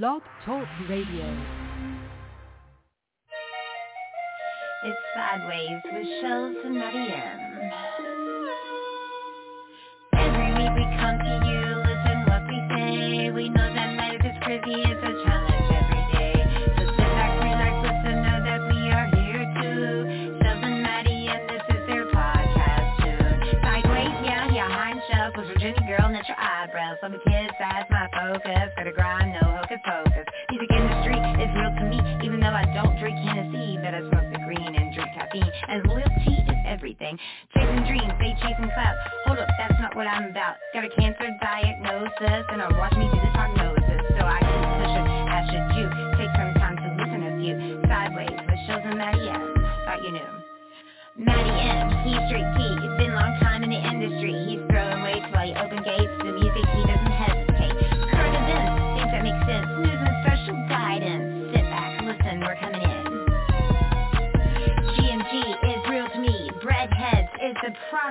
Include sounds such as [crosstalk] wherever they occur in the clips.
Blog Talk Radio. It's Sidewayz with Shellz and Matty M. Every week we come to you, listen what we say. We know that life is crazy, Chasing dreams, they chasing clouds. Hold up, that's not what I'm about. Got a cancer diagnosis, and I'm watching me do this prognosis. So I keep pushing, as should you. Take some time to listen to you. Sidewayz, with shows and Matty M. Thought you knew. Matty M, he's straight T. It's been a long time in the industry. He's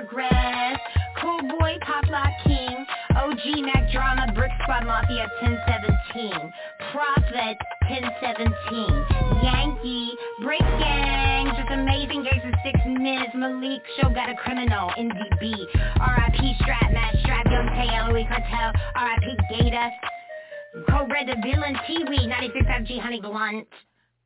progress. Cool boy, pop lock king. OG Mac drama, brick squad mafia 1017. Prophet 1017. Yankee, break gang. Just amazing games in six minutes. Malik show got a criminal. NDB. RIP strap, Matt strap, young Tay, LOE cartel. RIP Gator. Cobra the villain, T-Wee, 96 FG Honey Blunt.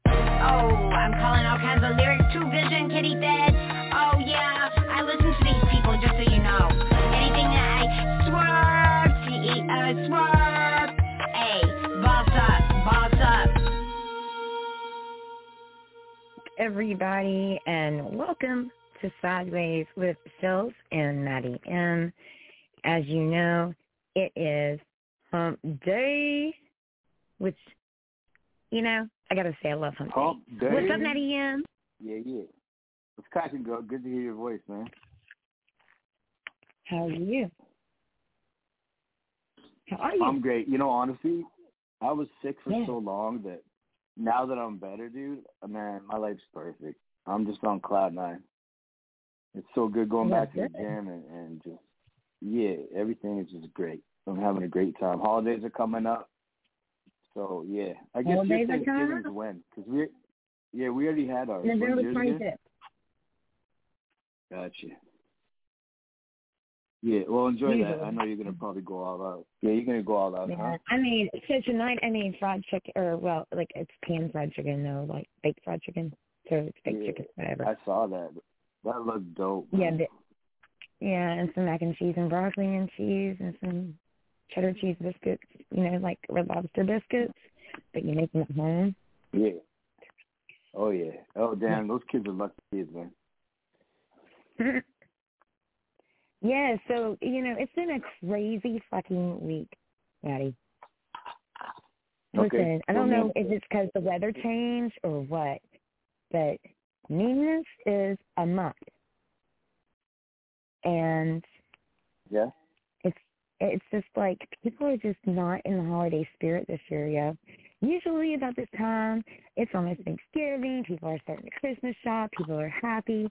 Oh, I'm calling all kinds of lyrics to Vision, Kitty Fed. Oh yeah, I listen to these people just so you know. Anything that I swerve, T-E, uh, swerve. Hey, boss up, boss up. everybody, and welcome to Sidewayz with Shellz and Matty M. As you know, it is Hump Day, which, you know, I gotta say I love Hump, Hump Day. Day. What's up, Matty M? Yeah, yeah. It's cracking, girl. Good to hear your voice, man. How are you? How are you? I'm great. You know, honestly, I was sick for Yeah. so long that now that I'm better, dude, man, my life's perfect. I'm just on cloud nine. It's so good going Yeah, back to the gym and, and just, yeah, everything is just great. I'm having a great time. Holidays are coming up. So, yeah. I guess Holidays your Thanksgiving's when? Because we, yeah, we already had ours. November 25th. Gotcha. Yeah, well, enjoy that. Usually. I know you're gonna probably go all out. Yeah, you're gonna go all out, huh? I mean, so tonight I made fried chicken, or well, like it's pan fried chicken though, like baked fried chicken. So it's baked Yeah. chicken, whatever. I saw that. That looked dope. Yeah, but, yeah, and some mac and cheese and broccoli and cheese and some cheddar cheese biscuits, you know, like red lobster biscuits, but you make them at home. Yeah. Oh yeah. Oh damn, those kids are lucky kids, man. [laughs] yeah, so you know, it's been a crazy fucking week, Matty. Okay. Listen, I don't know if it's because the weather changed or what, but meanness is a month, and Yeah. It's just like people are just not in the holiday spirit this year, yo. Usually about this time, it's almost Thanksgiving. People are starting to Christmas shop. People are happy.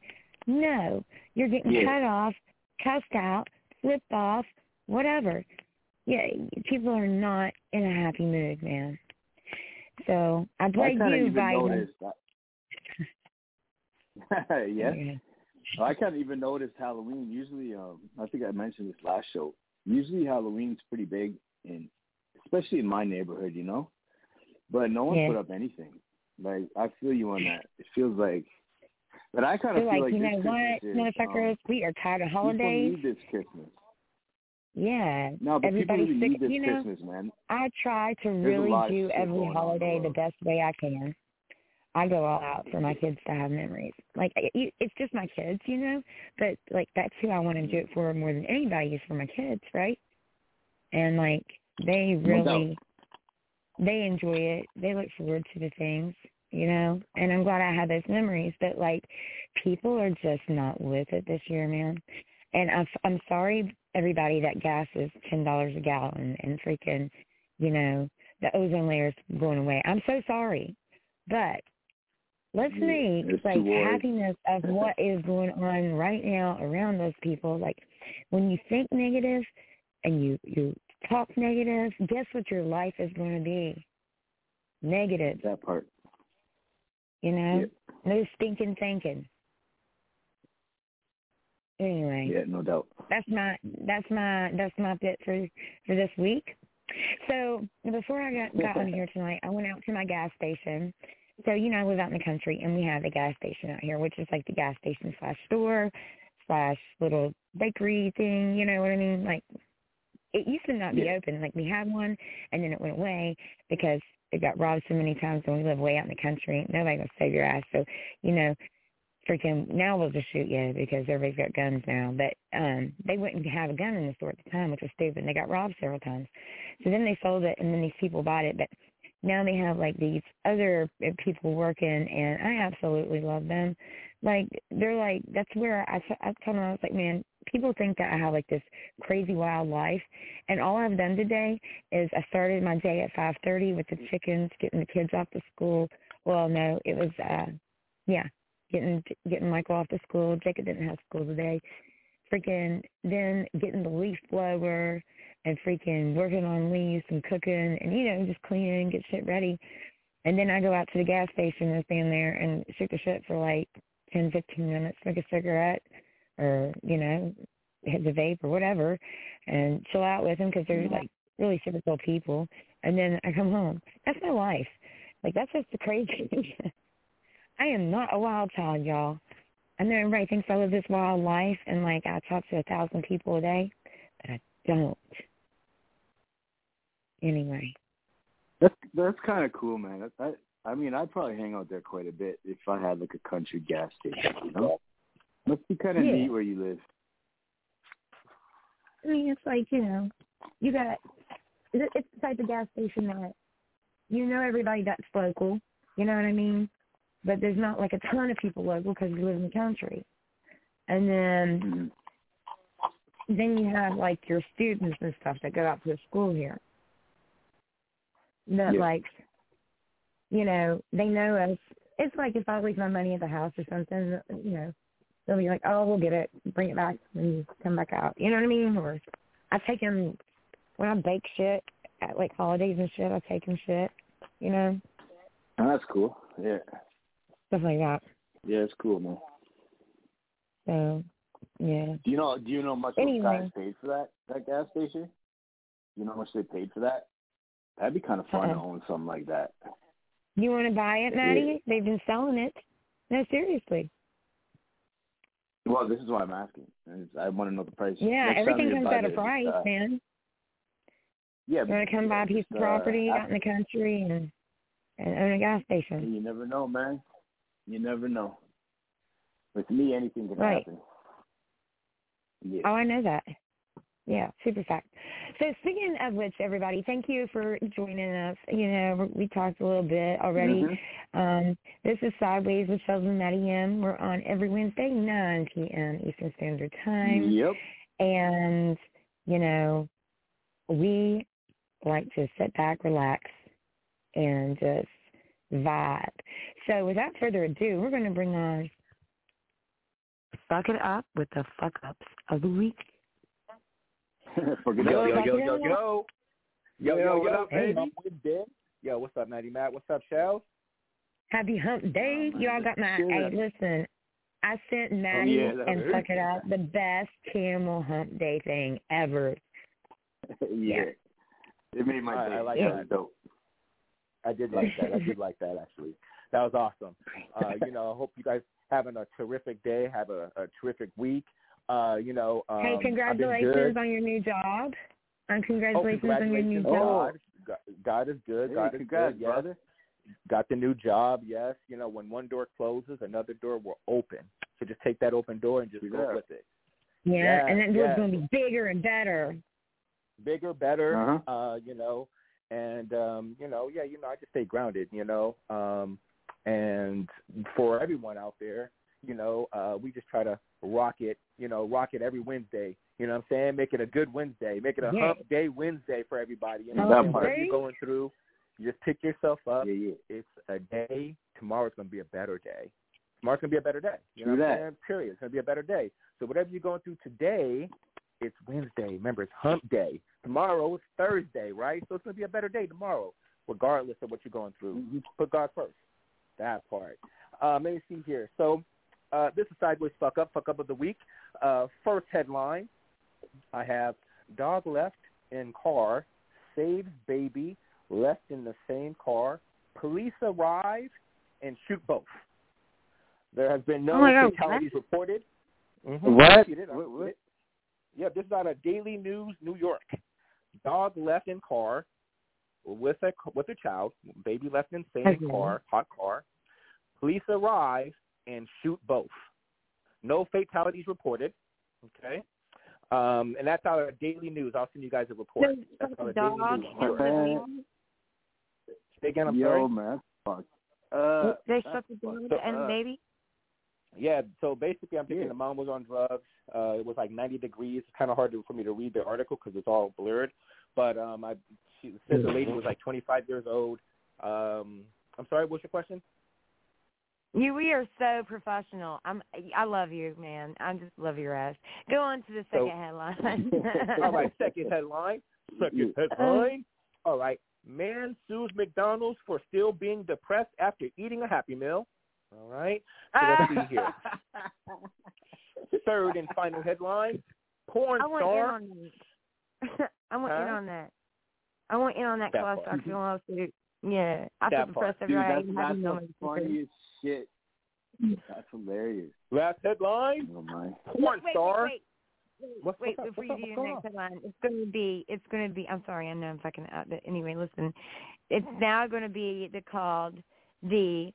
No, you're getting Yeah. cut off, cussed out, flipped off, whatever. Yeah, people are not in a happy mood, man. So I I blame of you, even Biden. [laughs] yes. I kind of even noticed Halloween. Usually, um, I think I mentioned this last show. Usually, Halloween's pretty big, in especially in my neighborhood, you know. But no one Yeah. put up anything. Like I feel you on that. It feels like, but I kind of Feel like, like you know what, is, motherfuckers, um, we are tired of people holidays. need this Christmas. Yeah, No, but everybody's people really sick. need this you know, Christmas, man. I try to a really do every the holiday the best way I can. I go all out for my kids to have memories. Like it's just my kids, you know. But like that's who I want to do it for more than anybody is for my kids, right? And like they really, they enjoy it. They look forward to the things, you know. And I'm glad I had those memories. But like, people are just not with it this year, man. And I'm I'm sorry, everybody, that gas is ten dollars a gallon and freaking, you know, the ozone layer's going away. I'm so sorry, but let's Yeah, make like happiness of [laughs] what is going on right now around those people. Like when you think negative and you you talk negative, guess what your life is going to be? Negative. That part. You know, Yeah. no stinking thinking. Anyway, Yeah, no doubt. that's my that's my that's my bit for for this week. So before I got got on [laughs] here tonight, I went out to my gas station. So you know I live out in the country, and we have a gas station out here, which is like the gas station slash store slash little bakery thing. You know what I mean? Like it used to not be Yeah. open. Like we had one, and then it went away because it got robbed so many times. and we live way out in the country, nobody gonna save your ass. So you know freaking now we'll just shoot you because everybody's got guns now. But um they wouldn't have a gun in the store at the time, which was stupid. And they got robbed several times. So then they sold it, and then these people bought it. But now they have like these other people working, and I absolutely love them. Like they're like that's where I I told them I was like, man, people think that I have like this crazy wild life, and all I've done today is I started my day at five thirty with the chickens, getting the kids off to school. Well, no, it was uh yeah, getting getting Michael off to school. Jacob didn't have school today. Freaking then getting the leaf blower and freaking working on leaves and cooking and you know just cleaning, get shit ready. And then I go out to the gas station and stand there and shoot the shit for like ten, fifteen minutes, smoke a cigarette, or you know, hit the vape or whatever, and chill out with them because they're mm-hmm. like really super cool people. And then I come home. That's my life. Like that's just the crazy. [laughs] I am not a wild child, y'all. I know everybody thinks I live this wild life and like I talk to a thousand people a day, but I don't. Anyway, That's that's kind of cool, man. That, that, I mean, I'd probably hang out there quite a bit if I had like a country gas station. You know, must be kind of Yeah. neat where you live. I mean it's like you know, you got it- it's the type of gas station that you know everybody that's local. You know what I mean? But there's not like a ton of people local because we live in the country. And then Mhm. then you have like your students and stuff that go out to the school here. That Yeah. like, you know, they know us. It's like if I leave my money at the house or something, you know, they'll be like, "Oh, we'll get it, bring it back when you come back out." You know what I mean? Or I take them when I bake shit at like holidays and shit. I take them shit, you know, Oh, that's cool. Yeah, stuff like that. yeah, it's cool, man. So, yeah. Do you know? Do you know how much Anyway. those guys paid for that that gas station? You know how much they paid for that? That'd be kind of fun to Uh-uh. own something like that. You want to buy it, Matty? Yeah. They've been selling it. No, seriously. Well, this is why I'm asking. I want to know the price. Yeah, Next everything comes at a price, uh, man. Yeah, You want to come buy a piece of uh, property out in the country and and own a gas station. You never know, man. You never know. With me, anything can Right. happen. Yeah. Oh, I know that. Yeah, super fact. So speaking of which, everybody, thank you for joining us. You know, we talked a little bit already. Mhm. Um, this is Sidewayz with Sheldon and Matty M. We're on every Wednesday, 9 p.m. Eastern Standard Time. Yep. And, you know, we like to sit back, relax, and just vibe. So without further ado, we're going to bring on Fuck It Up with the Fuck Ups of the Week. [laughs] Forget Yo, it. yo, yo, yo, Fuck yo. Yo, Yo, yo, what yo, up, baby? I'm Ben. Yo, what's up, Matty Matt? What's up, Shell? Happy Hump Day. Oh, Y'all got my, shit. hey, listen, I sent Matty yeah, and was- Fuck It Up the best Camel Hump Day thing ever. [laughs] yeah. It made my All right, day. I like That that. dope. I did like that. I did like that, actually. That was awesome. [laughs] Uh, you know, I hope you guys having a terrific day, have a, a terrific week. Uh, you know, um, hey, congratulations on your new job. And Oh, congratulations, on your new congratulations. job. God, God, God is good. Hey, God is congrats, good. Yes. brother. Got the new job. Yes. You know, when one door closes, another door will open. So just take that open door and just Yeah. go with it. Yeah, Yeah, and that door's yeah. going to be bigger and better. bigger, better, Uh-huh. uh, you know, and um, you know, yeah, you know, I just stay grounded, you know. Um and for everyone out there, you know, uh we just try to rock it, you know, rock it every Wednesday. You know what I'm saying? Make it a good Wednesday. Make it a Yeah. hump day Wednesday for everybody. You know Hump what I'm saying? day. Whatever you're going through, you just pick yourself up. Yeah, yeah. It's a day. Tomorrow's gonna be a better day. Tomorrow's gonna be a better day. You know True what I'm that. saying? Period. It's gonna be a better day. So whatever you're going through today, it's Wednesday. Remember, it's hump day. Tomorrow is Thursday, right? So it's gonna be a better day tomorrow. regardless of what you're going through. Mm-hmm. Put God first. That part. Um, let me see here. So uh, this is Sidewayz Fuck Up, Fuck Up of the Week. Uh, first headline, I have dog left in car, saves baby, left in the same car. Police arrive and shoot both. There has been no Oh my God, fatalities reported. Mhm. What? I see it. I What- what? Yeah, this is out of Daily News, New York. Dog left in car with a with a child. Baby left in same Okay. car, hot car. Police arrive and shoot both. No fatalities reported. Okay. Um, and that's our Daily News. I'll send you guys a report. So, That's out the of Daily dog News. shot the baby? Say again, I'm Yo, sorry. man, fuck. Uh, they that's shot the dog fucked and the up. baby? Yeah, so basically, I'm thinking Yeah. the mom was on drugs. Uh, it was like 90 degrees. It's kind of hard to, for me to read the article because it's all blurred. But um, I she said the lady was like 25 years old. Um, I'm sorry, what's your question? You, we are so professional. I'm, I love you, man. I just love your ass. Go on to the So- second headline. [laughs] all right, second headline. Second headline. All right, man sues McDonald's for still being depressed after eating a Happy Meal. All right, so let's see here. [laughs] Third and final headline. Porn I want in star. on that. [laughs] I want in on that. I want in on that That class action lawsuit. Yeah, I feel That part. depressed every Dude, night. that's, and that's the funniest shit. Hmm. That's hilarious. Last headline. Oh my. Porn wait, star. Wait, wait, wait. What's- wait what's before What's you do What's the next headline, it's going to be. It's going to be. I'm sorry, I know I'm fucking up, but anyway, listen. It's now going to be the called the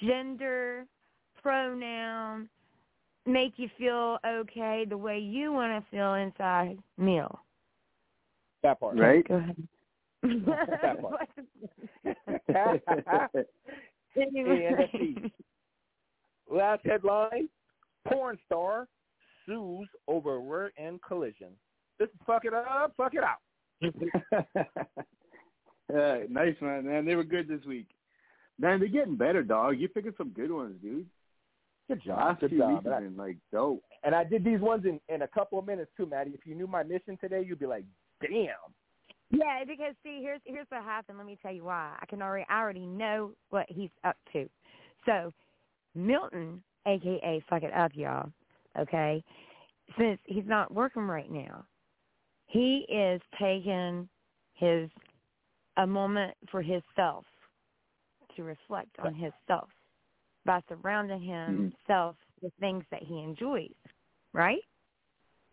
gender pronoun make you feel okay the way you want to feel inside meal. That part. Right? Go ahead. That part. [laughs] [laughs] [laughs] anyway. And let's see. Last headline: Porn star sues over rear end collision. This is fuck it up, fuck it out. [laughs] yeah, nice man, man. They were good this week. Man, they're getting better, dog. You picking some good ones, dude. Good job. Last Good job. weeks And I, have been like dope. and I did these ones in in a couple of minutes too, Matty. If you knew my mission today, you'd be like, damn. Yeah, because see, here's here's what happened. Let me tell you why. I can already I already know what he's up to. So, Milton, aka fuck it up, y'all. Okay, since he's not working right now, he is taking his a moment for himself to reflect on himself by surrounding mm-hmm. himself with things that he enjoys. Right?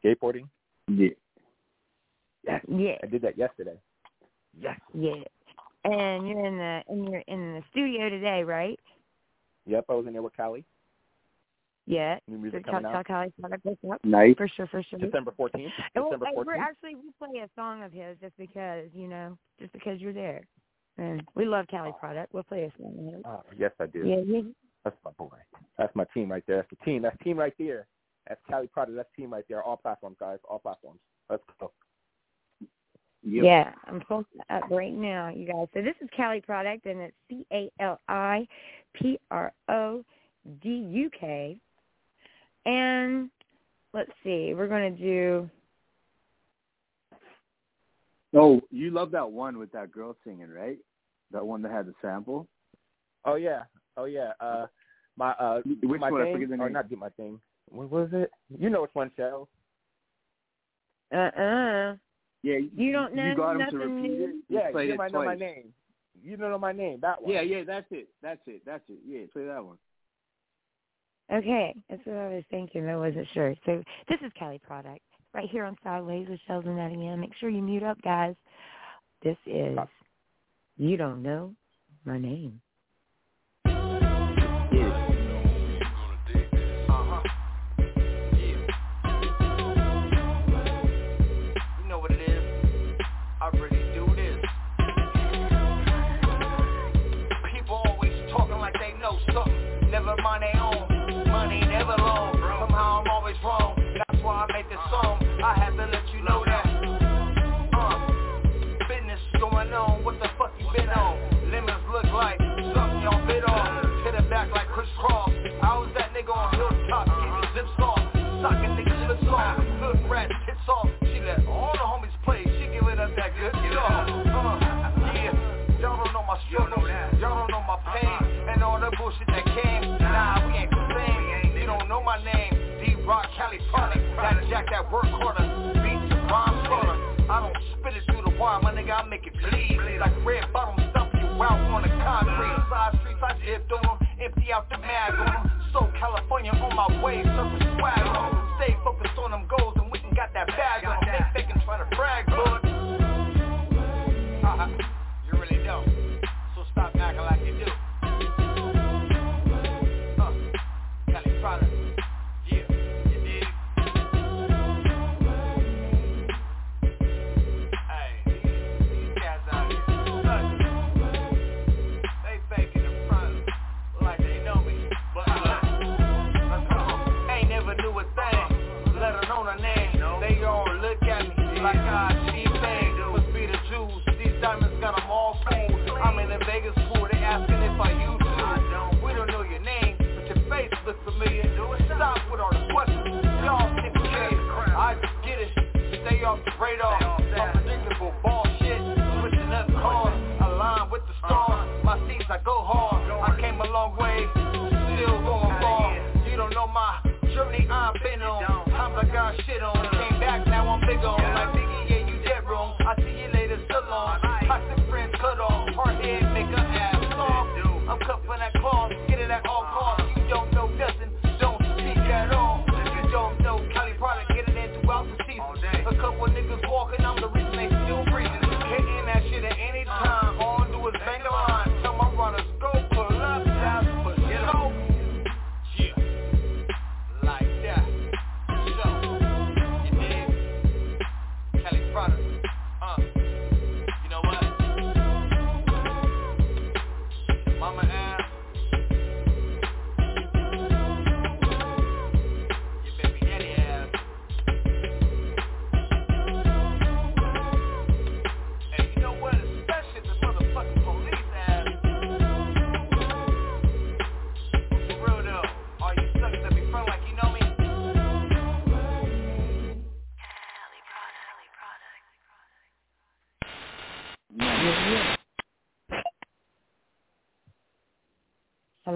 Skateboarding. Yeah. Yes. Yeah. I did that yesterday. Yes. Yeah. And you're in the and you're in the studio today, right? Yep. I was in there with Cali. Yeah. New So music tell, coming tell out Callie to look up. Nice. For sure, for sure. December 14th. December hey, we're 14th. actually we play a song of his just because, you know, just because you're there. And we love Cali product. We'll play a song of his. Oh, yes, I do. Yeah, yeah. That's my boy. That's my team right there. That's the team. That's team right there. That's Cali Product. That's team right there. All platforms, guys. All platforms. Let's go. Yep. Yeah, I'm pulling up right now, you guys. So this is Cali Product, and it's C A L I P R O D U K. And let's see, we're going to do. Oh, you love that one with that girl singing, right? That one that had the sample. Oh yeah. Oh yeah. Uh, my uh, Which my one? I thing, forget the name. or name. not do my thing. What was it? You know which one, Cheryl? Uh uh Yeah, You don't know You got him to nothing repeat it. Yeah, played you it might know my name. You don't know my name. That one. Yeah, yeah, that's it. That's it. That's it. Yeah, play that one. Okay, that's what I was thinking. I wasn't sure. So this is Cali Product right here on Sidewayz with Sheldon Nottingham. Make sure you mute up, guys. This is uh, You Don't Know My Name. jack that work harder, beat the rhyme harder. I don't spit it through the wire, my nigga, I make it bleed. Like red bottom, dump you out on the concrete. Side streets, I dipped on them, empty out the mag on them. So California on my way, surface swag on them.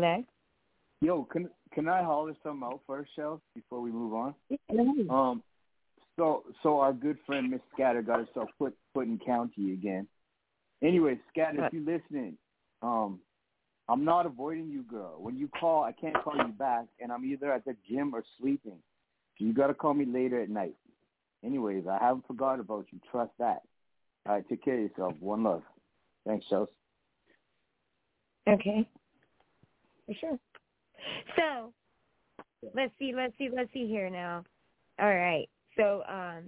Hello? Yo, can can I holler something out first, Shell, before we move on? Um, so so our good friend Miss Scatter got herself put put in county again. Anyway, Scatter, if you listening, um, I'm not avoiding you, girl. When you call, I can't call you back, and I'm either at the gym or sleeping. So you got to call me later at night. Anyways, I haven't forgot about you. Trust that. All right, take care of yourself. One love. Thanks, Shellz. Okay. For sure. So let's see, let's see, let's see here now. All right. So um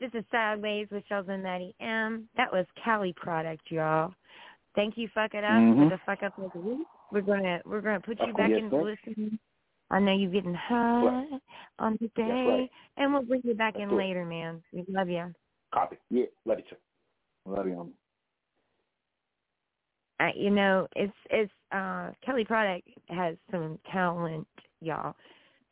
this is Sidewayz with Sheldon Matty M. That was Cali product, y'all. Thank you, fuck it up Mhm. for the fuck up of the week. We're gonna we're gonna put you Oh, back yes, in sir. listening. I know you're getting high on the day, right. and we'll bring you back in later, man. We love you. Copy. Yeah, Love you too. love you. I, you know, it's it's uh Cali Product has some talent, y'all.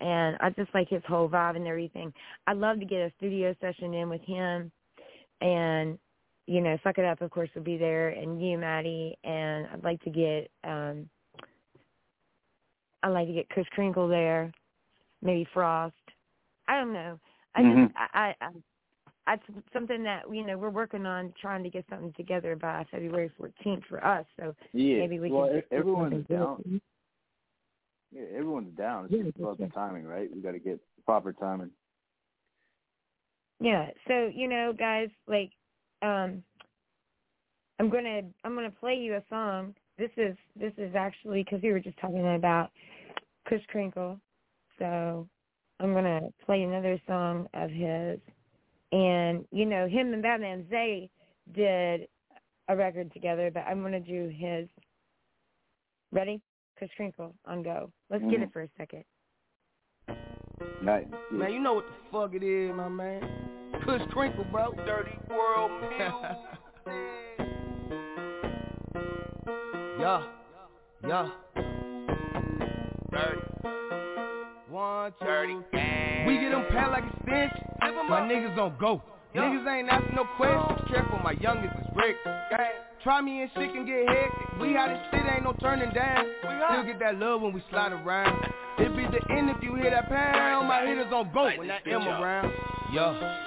And I just like his whole vibe and everything. I'd love to get a studio session in with him and you know, Suck It Up of course will be there and you, Maddie, and I'd like to get um I'd like to get Chris Crinkle there, maybe Frost. I don't know. I Mhm. just I I that's something that you know we're working on trying to get something together by February 14th for us. So Yeah. maybe we well, can. everyone's down. Yeah, everyone's down. It's Yeah, just about the timing, right? We got to get proper timing. Yeah. So you know, guys, like, um, I'm gonna I'm gonna play you a song. This is this is actually because we were just talking about Chris Crinkle, so I'm gonna play another song of his. And you know, him and Batman Zay did a record together, but I'm gonna do his. Ready? Chris Crinkle on go. Let's get Mhm. it for a second. Nice. Yeah. Man, you know what the fuck it is, my man. Kush Crinkle, bro. Dirty world [laughs] music. yeah, yeah. Dirty. One, two, Dirty. We get them pat like a cinch. My niggas don't go. Niggas ain't asking no questions. Careful, my youngest is Rick. Try me and shit can get hectic. We out this shit, ain't no turning down. Still get that love when we slide around. It be the end if you hear that pound. My hitters on go when that M around. Yeah.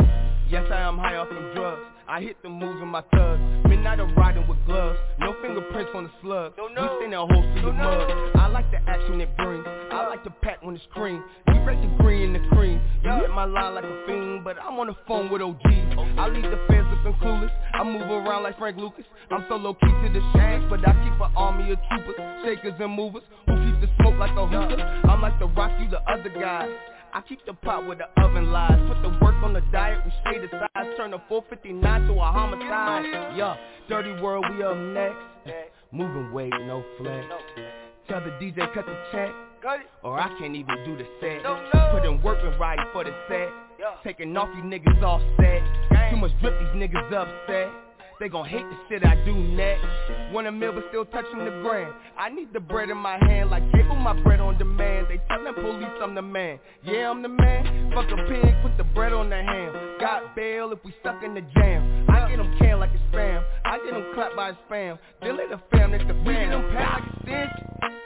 Yes, I am high off them drugs. I hit the moves with my thugs. I'm riding with gloves. No fingerprints on the slug. No, no. We send a holes through no, the mud. I like the action it brings. I like the pat when it's cream. You wreck the green and the cream. You hit my line like a fiend But I'm on the phone with OG I leave the feds looking clueless I move around like Frank Lucas. I'm so low key to the shooters But I keep an army of troopers Shakers and movers Who keep the smoke like a hooker. I'm like the rock, you the other guy I keep the pot with the oven lies. Put the work on the diet, we stay the size. Turn a 459 to a homicide. Yeah, dirty world, we up next. Moving weight, no flex. Tell the DJ cut the check. Or I can't even do the set. Put in work and riding for the set. Taking off you niggas all set. Too much drip, these niggas upset they gon' hate the shit I do next. Want a meal but still touching the grand I need the bread in my hand like give my bread on demand. They tellin' police I'm the man. Yeah, I'm the man. Fuck a pig, put the bread on the ham. Got bail if we stuck in the jam. I get them canned like a spam I get them clapped by a spam Then let the fam, let the fam We get them packed like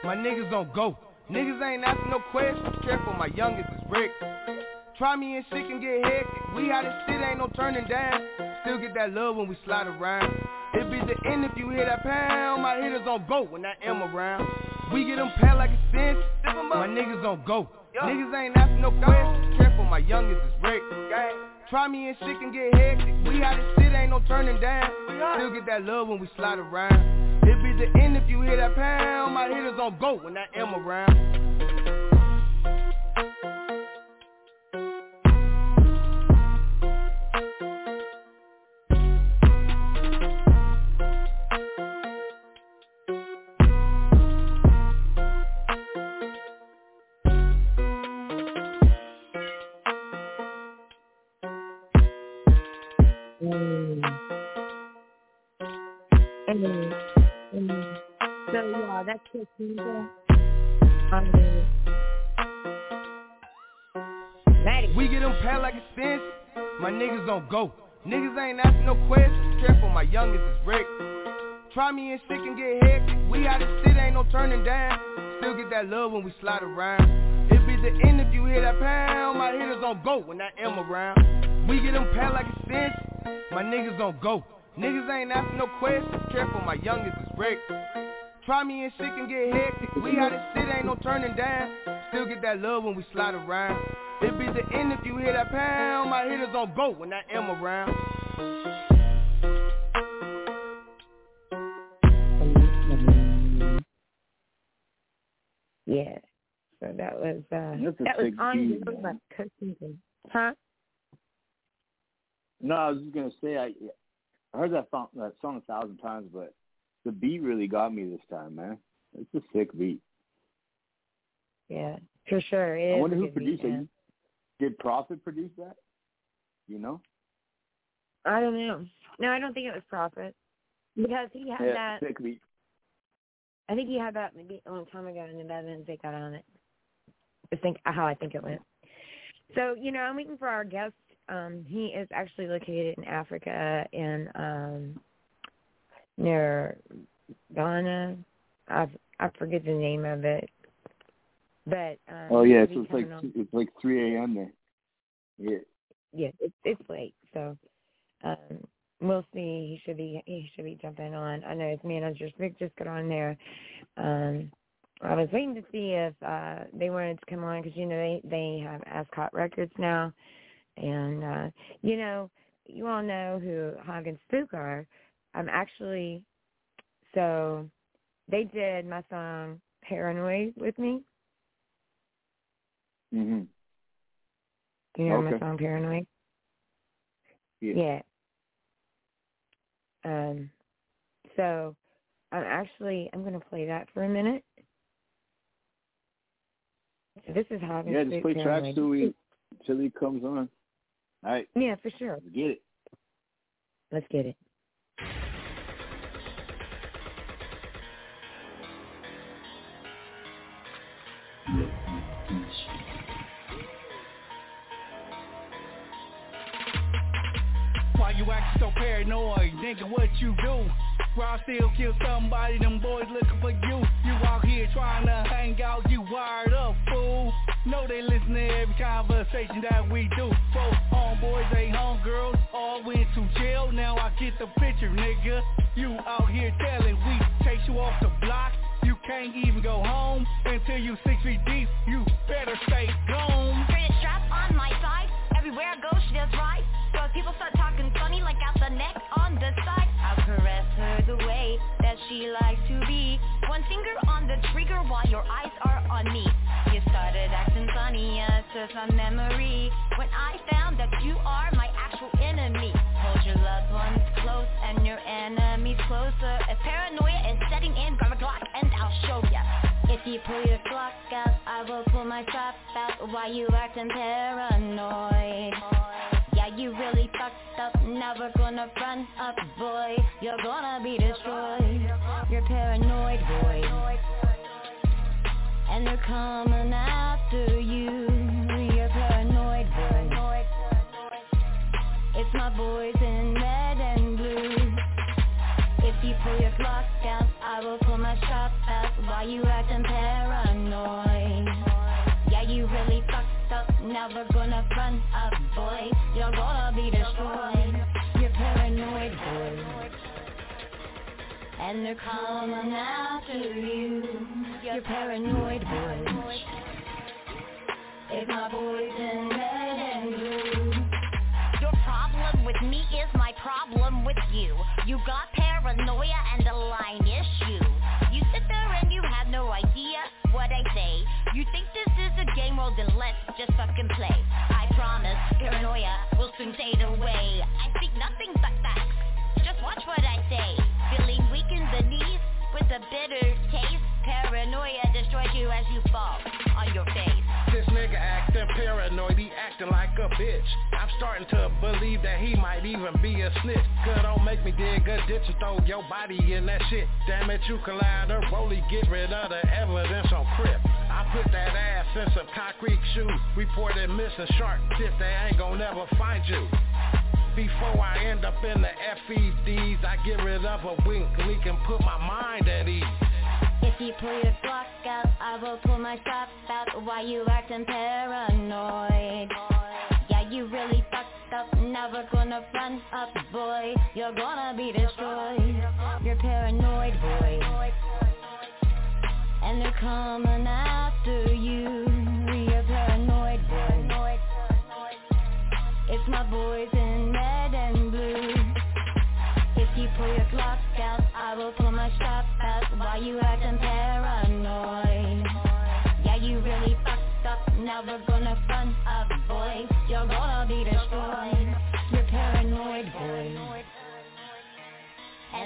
a My niggas on go. Niggas ain't asking no questions. Careful, my youngest is Rick Try me and shit can get hectic. We how this shit ain't no turning down. Still get that love when we slide around. It be the end if you hear that pound My hitters on go when I am around. We get them pat like a cinch My niggas on go. Niggas ain't asking no questions. Careful, my youngest is Rick. Try me and shit can get hectic. We how this shit ain't no turning down. Still get that love when we slide around. It be the end if you hear that pound My hitters on go when I am around We get them pat like a cinch, my niggas don't go. Niggas ain't asking no questions, careful, my youngest is Rick. Try me and shit can get hectic, we out of shit, ain't no turning down. Still get that love when we slide around. It be the end if you hear that pound, my hitters don't go when I am around. We get them pat like a cinch, my niggas don't go. Niggas ain't asking no questions, careful, my youngest is Rick. Try me and shit can get hectic. We out of shit, ain't no turning down. Still get that love when we slide around. It be the end if you hear that pound. My hitters on go when I am around. Yeah. So that was uh that was on beat, about man. cooking. Huh? No, I was just gonna say I I heard that song that song a thousand times, but the beat really got me this time, man. It's a sick beat. Yeah, for sure. It I wonder who produced beat, it. Did Prophet produce that? You know? I don't know. No, I don't think it was Prophet because he had yeah, that. sick beat. I think he had that maybe a long time ago, and then didn't take out on it. I think how I think it went. So you know, I'm waiting for our guest. Um, he is actually located in Africa in um, near Ghana. I I forget the name of it, but um, Oh yeah, so it's like on. it's like three AM there. Yeah. yeah, it's it's late, so um we'll see. He should be he should be jumping on. I know his manager Vic just got on there. Um I was waiting to see if uh they wanted to come on because you know they they have Ascot Records now, and uh you know you all know who Hog and Spook are. I'm actually so they did my song Paranoid with me. Mhm. Do You know my Okay. song Paranoid. Yeah. Yeah. Um, so I'm actually I'm gonna play that for a minute. So this is how Yeah, just play tracks till we till he comes on. All right, Yeah, for sure. let's get it. Let's get it. Paranoid? Nigga, what you do? I still kill somebody, them boys looking for you. You out here trying to hang out, you wired up, fool. Know they listen to every conversation that we do. Both homeboys, they homegirls, all went to jail. Now I get the picture, nigga. You out here telling we chase you off the block. You can't even go home until you six feet deep. You better stay gone. Straight strap on my side. Everywhere I go, she does right. So if people start talking the neck on the side, I'll caress her the way that she likes to be. One finger on the trigger while your eyes are on me. You started acting funny, yes, to some memory. When I found that you are my actual enemy. Hold your loved ones close and your enemies closer. If paranoia is setting in, grab a Glock and I'll show ya. If you pull your Glock out, I will pull my top out. Why you acting paranoid? You really fucked up. Never gonna run up, boy. You're gonna be destroyed. You're paranoid, boy. And they're coming after you. You're paranoid, boy. It's my boys in red and blue. If you pull your Glock out, I will pull my shot out. Why you acting paranoid? Yeah, you really fucked up. Never gonna run up. You're paranoid, boy. And they're coming after you. You're paranoid, boy. If my boys in red and blue. Your problem with me is my problem with you. You got paranoia and a line issue. You sit there and you have no idea what I say. You think this is a game, well then let's just fucking play. Paranoia will soon fade away. I speak nothing but facts. Just watch what I say. Feeling weak in the knees with a bitter taste. Paranoia destroys you as you fall on your face. This nigga acting paranoid, he acting like a bitch. I'm starting to believe that he might even be a snitch. Cause don't make me dig a ditch and throw your body in that shit. Damn it, you collaterally get rid of the evidence on Crip. Put that ass in some concrete shoes. Reported missing shark tip, they ain't gon' never find you. Before I end up in the FEDs, I get rid of a wink leak and put my mind at ease. If you pull your Glock out, I will pull my top out. Why you acting paranoid? Yeah, you really fucked up. Never gonna run up, boy. You're gonna be destroyed. You're paranoid, boy. And they're coming after you. You're paranoid, boy. It's my boys in red and blue. If you pull your Glock out, I will pull my shot out. Why you acting paranoid? Yeah, you really fucked up. Never gonna run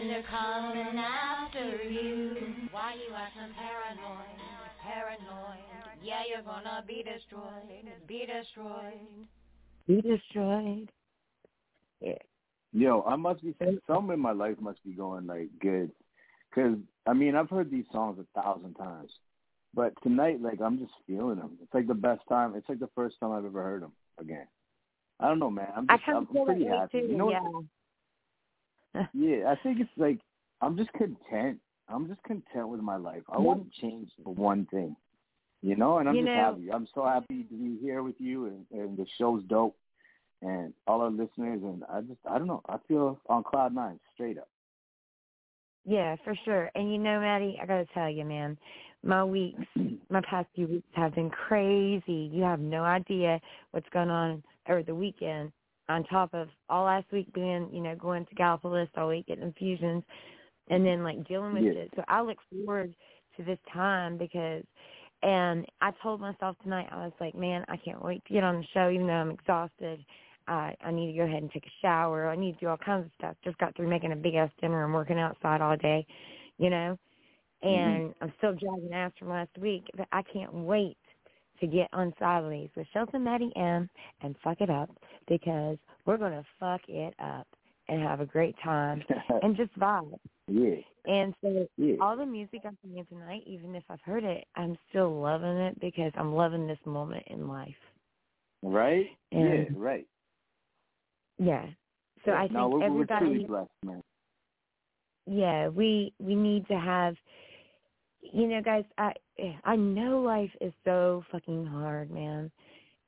And they're coming after you. Why you acting paranoid? Paranoid. Yeah, you're gonna be destroyed. Be destroyed. Be destroyed. Yeah. Yo, I must be something in my life must be going like good, cause I mean I've heard these songs a thousand times, but tonight like I'm just feeling them. It's like the best time. It's like the first time I've ever heard them again. I don't know, man. I'm just kind I'm of feel pretty happy. too. You know, yeah. what? [laughs] yeah. I think it's like I'm just content. I'm just content with my life. I wouldn't change for one thing, you know. And I'm You just know- happy. I'm so happy to be here with you, and, and the show's dope, and all our listeners. And I just I don't know. I feel on cloud nine, straight up. Yeah, for sure. And you know, Matty, I gotta tell you, man, my weeks, [clears throat] my past few weeks have been crazy. You have no idea what's going on over the weekend. On top of all last week being, you know, going to Gallipolis all week getting infusions, and then like dealing with Yeah. it. So I look forward to this time because, and I told myself tonight, I was like, man, I can't wait to get on the show, even though I'm exhausted. I I need to go ahead and take a shower. I need to do all kinds of stuff. Just got through making a big ass dinner and working outside all day, you know. Mm-hmm. And I'm still dragging ass from last week, but I can't wait to get on Sidewayz with Shelton, Matty, M, and fuck it up because we're gonna fuck it up and have a great time [laughs] and just vibe. yeah, And so yeah. all the music I'm playing tonight, even if I've heard it, I'm still loving it because I'm loving this moment in life. Right? And- yeah, right. Yeah. So I think no, we're, we're everybody truly blessed, man. yeah we we need to have you know guys i i know life is so fucking hard man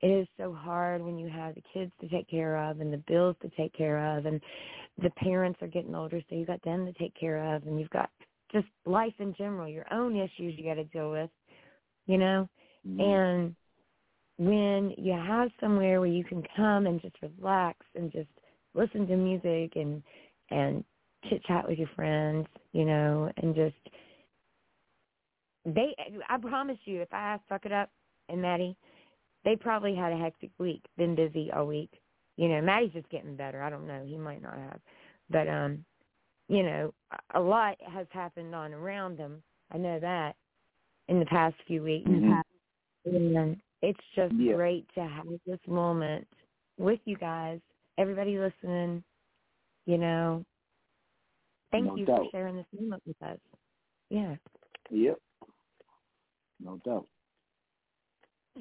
it is so hard when you have the kids to take care of and the bills to take care of and the parents are getting older so you got them to take care of and you've got just life in general your own issues you got to deal with you know Mhm. and when you have somewhere where you can come and just relax and just listen to music and and chit chat with your friends, you know, and just they I promise you if I fuck it up and Matty, they probably had a hectic week, been busy all week. You know, Matty's just getting better. I don't know, he might not have. But um, you know, a- lot has happened on around them. I know that in the past few weeks. Mhm. And it's just Yeah. great to have this moment with you guys, everybody listening, you know. Thank No you for sharing this moment with us. Yeah. Yep. No doubt.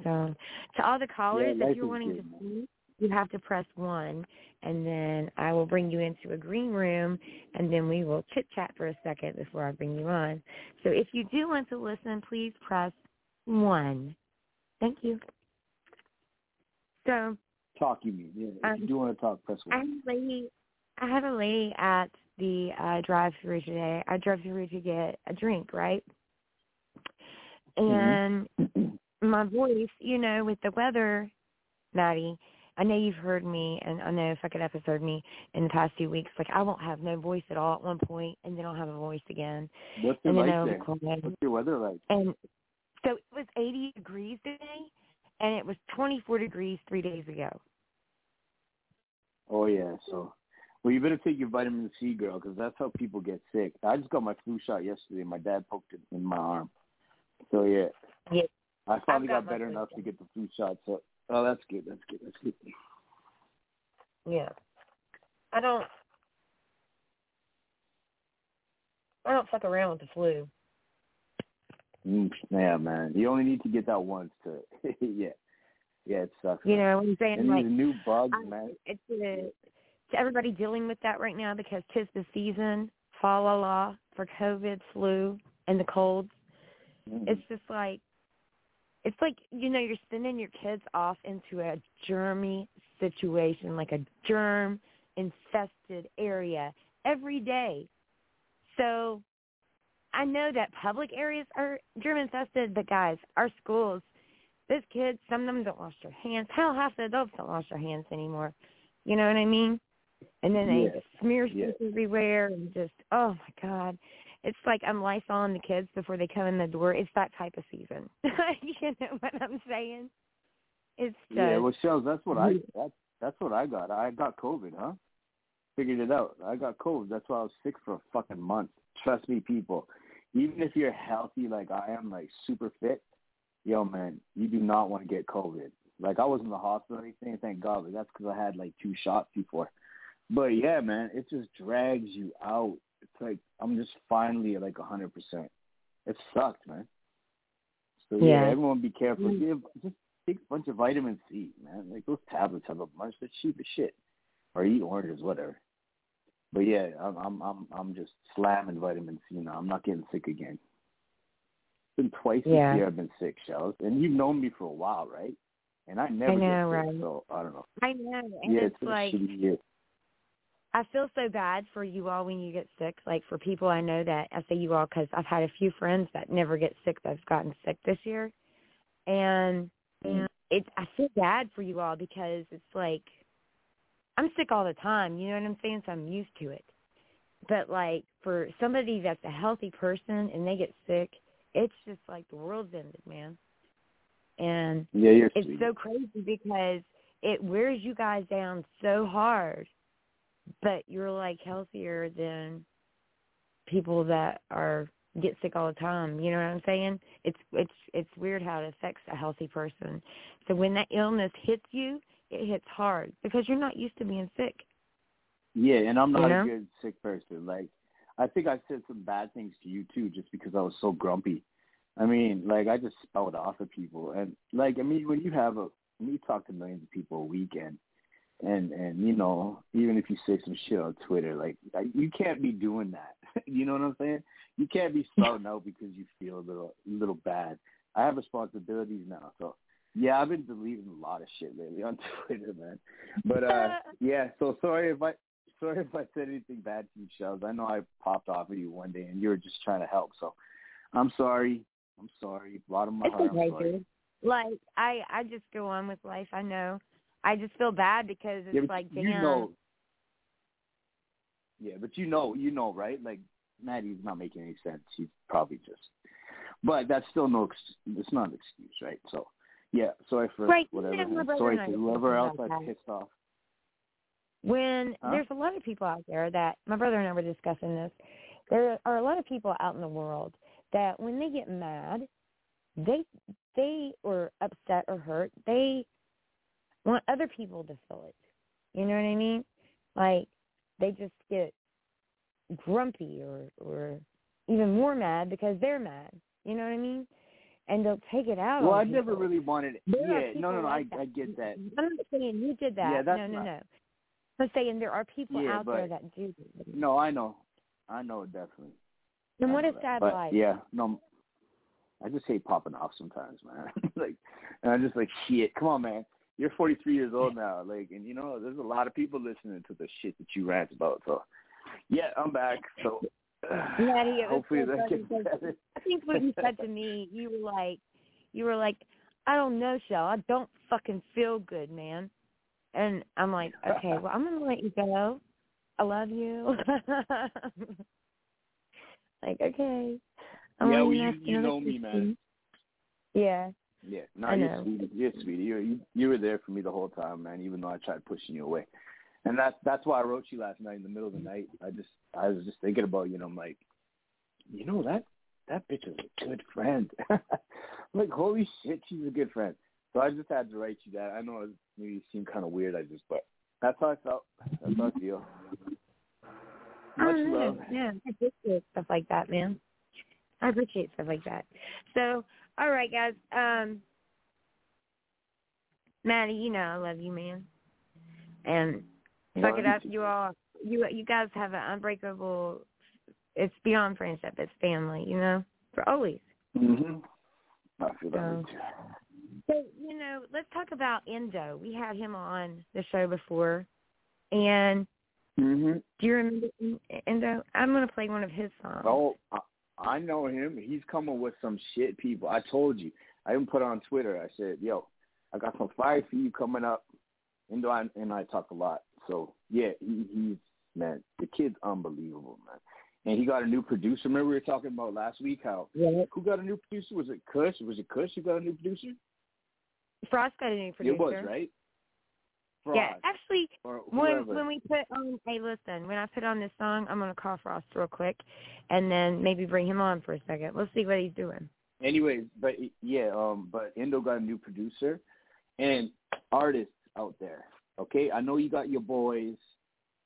So to all the callers, life if you're wanting good, to speak, you have to press one and then I will bring you into a green room and then we will chit chat for a second before I bring you on. So if you do want to listen, please press one. Thank you. So Talk you mean. Yeah. If Um, you do want to talk, press one. a lady. I have a lady at the uh, drive-through today. I drove through to get a drink, right? Mm-hmm. And my voice, you know, with the weather, Matty. I know you've heard me, and I know Fuck It Up has heard me in the past few weeks. Like I won't have no voice at all at one point, and then I'll have a voice again, What's it and then like be. What's your weather like? And so it was 80 degrees today, and it was 24 degrees three days ago. Oh yeah. So, well, you better take your vitamin C, girl, because that's how people get sick. I just got my flu shot yesterday. And my dad poked it in my arm. So yeah. Yeah. I finally got got, better enough shot. to get the flu shot. So, oh, that's good. That's good. That's good. Yeah. I don't I don't fuck around with the flu. Mm, yeah, man. You only need to get that once to. [laughs] yeah. Yeah, it sucks. You man. know what I'm saying? and Like these new bugs, I- man. it's a, to everybody dealing with that right now because tis the season, fa la la, for COVID, flu, and the colds. Mhm. It's just like it's like, you know, you're sending your kids off into a germy situation, like a germ infested area every day. So I know that public areas are germ infested, but guys, our schools, those kids, some of them don't wash their hands. Hell, half the adults don't wash their hands anymore. You know what I mean? And then they Yeah. smear stuff everywhere and just, oh my God. It's like I'm Lysoling the kids before they come in the door. It's that type of season. [laughs] you know what I'm saying? It's just, Yeah, well, Shellz, that's what I mm-hmm. that's that's what I got. I got COVID, huh? Figured it out. I got COVID. That's why I was sick for a fucking month. Trust me, people. Even if you're healthy like I am, like super fit, yo, man, you do not want to get COVID. Like I was in the hospital or anything. Thank God, but that's because I had like two shots before. But yeah, man, it just drags you out. It's like I'm just finally at like a hundred percent. It sucked, man. So yeah, Yeah. everyone be careful. Mm. Give just take a bunch of vitamin C, man. Like those tablets have a bunch. They're cheap as shit. Or eat oranges, whatever. But yeah, I'm I'm I'm I'm just slamming vitamin C now. I'm not getting sick again. It's been twice Yeah. this year I've been sick, Shellz. And you've known me for a while, right? And I never I know, get sick, right? so I don't know. I know. And yeah, it's it's like a shitty year. I feel so bad for you all when you get sick. Like for people I know that I say you all because I've had a few friends that never get sick that've gotten sick this year, and and it I feel bad for you all because it's like I'm sick all the time. You know what I'm saying? So I'm used to it. But like for somebody that's a healthy person and they get sick, it's just like the world's ended, man. And Yeah, you're it's sweet. so crazy because it wears you guys down so hard, but you're like healthier than people that are get sick all the time. You know what I'm saying? It's it's it's weird how it affects a healthy person. So when that illness hits you, it hits hard because you're not used to being sick. Yeah, and I'm not You know? a good sick person. Like, I think I said some bad things to you too, just because I was so grumpy. I mean, like I just spout off at people, and like I mean, when you have a when you talk to millions of people a weekend, and and and you know, even if you say some shit on Twitter, like, like you can't be doing that. [laughs] you know what I'm saying? You can't be starting out because you feel a little a little bad. I have responsibilities now, so Yeah, I've been deleting a lot of shit lately on [laughs] Twitter, man. But uh [laughs] yeah, so sorry if I sorry if I said anything bad to you, Shellz. I know I popped off at you one day and you were just trying to help, so I'm sorry. I'm sorry. Bottom of my It's heart, I'm okay, sorry. dude. Like I, I just go on with life. I know. I just feel bad because it's Yeah, like, damn. you know Yeah, but you know you know, right? Like Matty's not making any sense. He's probably just but that's still no ex- it's not an excuse, right? So yeah, sorry for Right, whatever. yeah, my and brother sorry to whoever else I pissed off. when Huh? there's a lot of people out there that my brother and I were discussing this. There are a lot of people out in the world that when they get mad, they they or upset or hurt, they want other people to feel it. You know what I mean? Like they just get grumpy or or even more mad because they're mad. You know what I mean? And they'll take it out. Well, on I never people. really wanted it. There Yeah, no, people no, no. I like that. I get that. I'm not saying you did that. Yeah, that's no, no, not- no. I'm saying there are people Yeah, out there that do. No, I know, I know definitely. And I what a that. sad but, life. Yeah, no, I just hate popping off sometimes, man. [laughs] like, and I'm just like, shit. Come on, man. You're 43 years old now, like, and you know, there's a lot of people listening to the shit that you rant about. So, yeah, I'm back. So, [sighs] it hopefully so that gets better. I think what you said to me, you were like, you were like, I don't know, Shell. I don't fucking feel good, man. And I'm like, okay, well, I'm gonna let you go. I love you. [laughs] like, okay. I'm yeah, well, you you know me, man. Yeah. Yeah, no, you're sweetie. You're sweetie. You're, you you were there for me the whole time, man. Even though I tried pushing you away, and that's that's why I wrote you last night in the middle of the night. I just I was just thinking about you. know, I'm like, you know that that bitch is a good friend. [laughs] I'm like holy shit, she's a good friend. So I just had to write you that. I know it maybe seemed kind of weird. I just but that's how I felt. That's how I feel. Much love. Yeah, I appreciate stuff like that, man. I appreciate stuff like that. So, all right, guys. Um, Matty, you know I love you, man. And suck Love it up. You all, you you guys have an unbreakable. It's beyond friendship. It's family. You know, for always. Mhm. I feel So- So you know, let's talk about Indo. We had him on the show before, and Mhm. do you remember Indo? I'm gonna play one of his songs. Oh, I, know him. He's coming with some shit, people. I told you. I even put it on Twitter. I said, "Yo, I got some fire for you coming up." And I and I talk a lot. So yeah, he, he's man. The kid's unbelievable, man. And he got a new producer. Remember we were talking about last week how Yeah. who got a new producer? Was it Kush? Was it Kush who got a new producer? Frost got a new producer. It was right. Yeah, actually, when when we put on, hey, listen, when I put on this song, I'm gonna call Frost real quick, and then maybe bring him on for a second. Let's see what he's doing. Anyways, but yeah, um, but Indo got a new producer and artists out there. Okay, I know you got your boys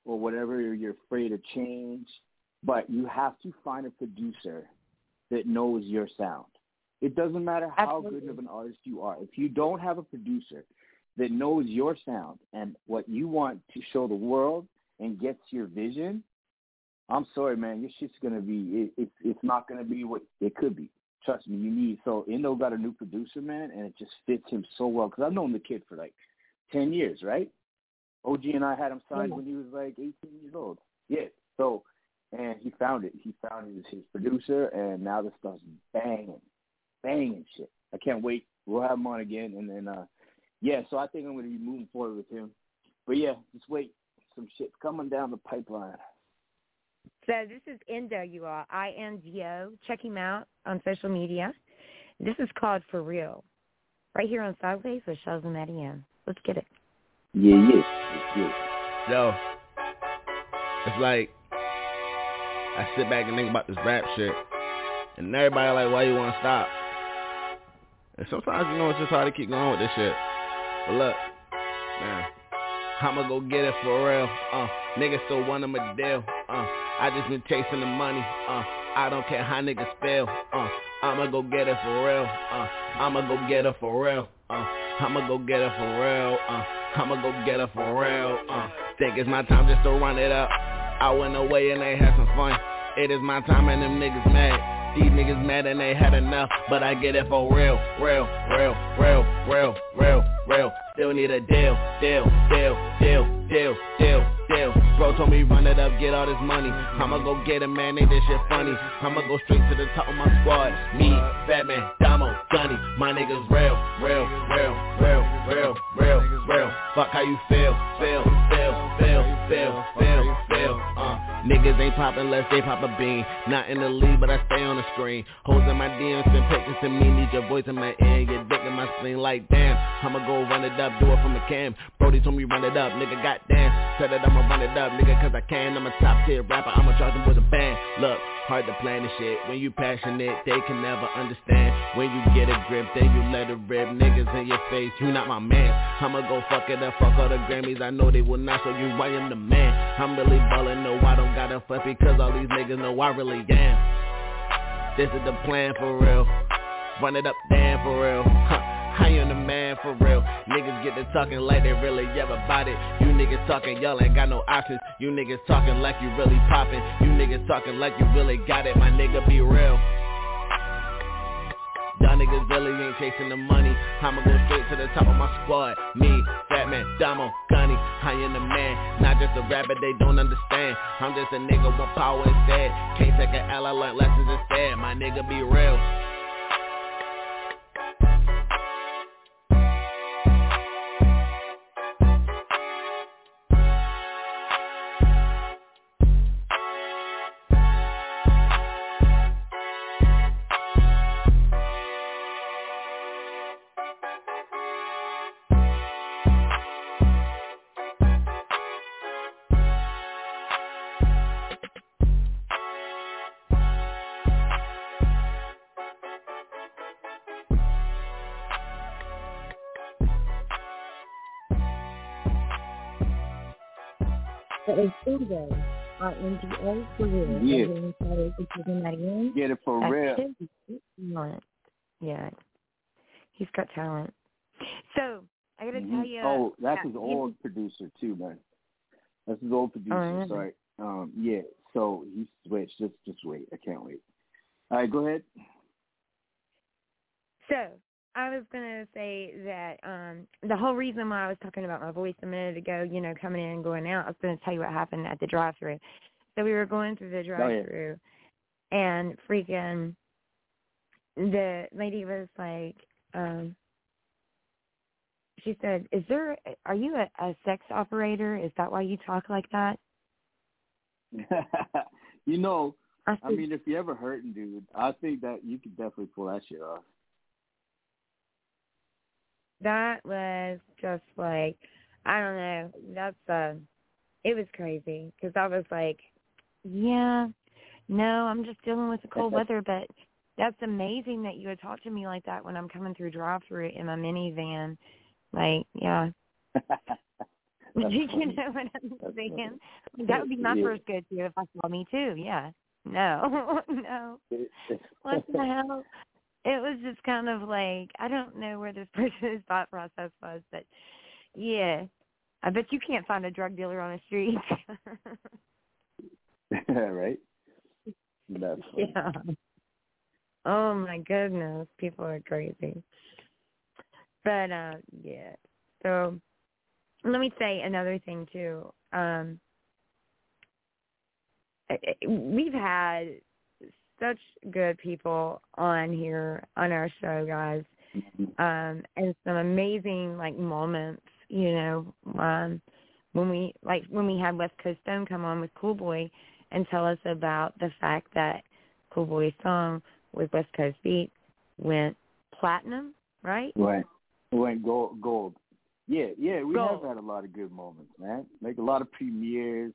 or whatever you're afraid of change, but you have to find a producer that knows your sound. It doesn't matter how Absolutely. good of an artist you are. If you don't have a producer that knows your sound and what you want to show the world and gets your vision, I'm sorry, man. Your shit's gonna be it, it's it's not gonna be what it could be. Trust me, you need. So Indo got a new producer, man, and it just fits him so well. Because I've known the kid for like ten years, right? OG and I had him signed when he was like eighteen years old. Yeah. So, and he found it. He found his his producer, and now this stuff's banging, banging shit. I can't wait. We'll have him on again, and then uh yeah. So I think I'm gonna be moving forward with him. But yeah, just wait. Some shit's coming down the pipeline. So this is Indo, you all, I N D O. Check him out on social media. This is called For Real, right here on Sidewayz with Shellz and Matty M. Let's get it. Yeah, yeah, yeah. Yo, it's like I sit back and think about this rap shit, and everybody like, why you want to stop? And sometimes you know it's just hard to keep going with this shit. But look, man, I'ma go get it for real. Uh, niggas still want a deal. Uh, I just been chasing the money. Uh, I don't care how niggas feel. Uh, I'ma go get it for real. Uh, I'ma go get it for real. Uh, I'ma go get it for real. Uh, I'ma go get it for real. Uh, think it's my time just to run it up. I went away and they had some fun. It is my time and them niggas mad. These niggas mad and they had enough, but I get it for real, real, real, real, real, real, real. Still need a deal, deal, deal, deal, deal, deal, deal. Bro told me run it up, get all this money. I'ma go get it, man, ain't this shit funny. I'ma go straight to the top of my squad. Me, Batman, Damo, Gunny, my niggas real, real, real, real, real, real, real. Fuck how you feel, feel, feel, feel, feel, feel, feel, uh. Niggas ain't poppin' unless they pop a bean. Not in the league, but I stay on the screen. Hoes in my DMs and pictures to me. Need your voice in my ear, your dick in my spleen. Like damn, I'ma go run it up, do it from the cam. Brody told me run it up, nigga. Goddamn, said that I'ma run it up, nigga, cause I can. I'm a top tier rapper. I'ma charge them with a band. Look. Hard to plan the shit When you passionate, they can never understand When you get a grip, then you let it rip Niggas in your face, you not my man I'ma go fuck it up, fuck all the Grammys I know they will not, show you I am the man I'm really ballin', no I don't gotta fuck Because all these niggas know I really am This is the plan for real Run it up, damn for real huh. I am the man for real? Niggas get to talking like they really ever bought it. You niggas talking, y'all ain't got no options. You niggas talking like you really poppin' You niggas talking like you really got it My nigga be real. Y'all niggas really ain't chasing the money. I'ma go straight to the top of my squad. Me, Batman, Damo, Gunny. I am the man, not just a rapper they don't understand. I'm just a nigga with power instead. Can't take an L, I learn lessons instead. My nigga be real a studio on NGA for real. Yeah. Get it for real. Yeah. He's got talent. So I gotta mm-hmm. tell you. Oh, that's his old he, producer too, man. That's his old producer. Oh, Sorry. Um, yeah. So he switched. Just, just wait. I can't wait. All right, go ahead. So I was gonna say that um the whole reason why I was talking about my voice a minute ago, you know, coming in and going out, I was gonna tell you what happened at the drive through. So we were going through the drive through oh, yeah. and freaking the lady was like, um she said, Is there are you a, a sex operator? Is that why you talk like that? [laughs] you know, I, I mean if you ever hurting dude, I think that you could definitely pull that shit off that was just like I don't know. That's uh it was crazy because I was like, yeah, no, I'm just dealing with the cold [laughs] weather, but that's amazing that you would talk to me like that when I'm coming through drive through in my minivan. Like, yeah. [laughs] [laughs] you know what I'm saying? That would be my yeah. first go to if I saw me too, yeah. No. no. what the hell? It was just kind of like I don't know where this [laughs] person's thought process was, but yeah, I bet you can't find a drug dealer on the street. [laughs] right. That's [laughs] yeah. Oh my goodness, people are crazy. But uh yeah. So let me say another thing too. Um we've had such good people on here on our show, guys. Mm-hmm. Um, and some amazing like moments, you know, um, when we like when we had West Coast Stone come on with Cool Boy and tell us about the fact that Cool Boy's song with West Coast Beat went platinum, right? Right. Went gold gold. Yeah, yeah, we gold. have had a lot of good moments, man. Like a lot of premieres,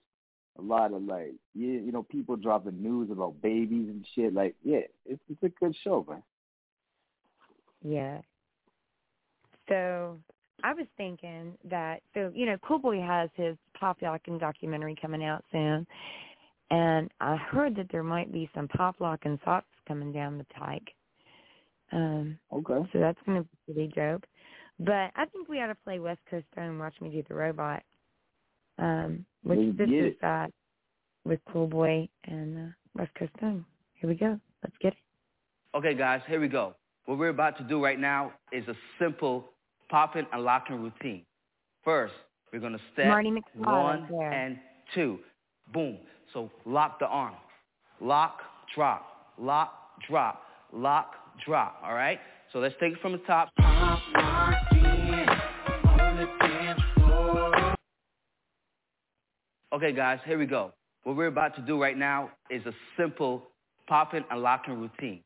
a lot of like yeah, you know, people dropping news about babies and shit. Like, yeah, it's it's a good show, man. Yeah. So I was thinking that so you know, Cool Boy has his Pop Lockin' documentary coming out soon, and I heard that there might be some Pop Lockin' socks coming down the pike. Um, okay. So that's going to be a pretty dope. But I think we ought to play West Coast Stone and Watch Me Do the Robot. Um, which this get is it. uh, with Cool Boy and uh, West Coast Stone. Here we go. Let's get it. Okay, guys, here we go. What we're about to do right now is a simple popping and locking routine. First, we're going to step Marty McFly one right there. and two. Boom. So lock the arm. Lock, drop. Lock, drop. Lock, drop. All right? So let's take it from the top. Okay, guys, here we go. What we're about to do right now is a simple popping and locking routine.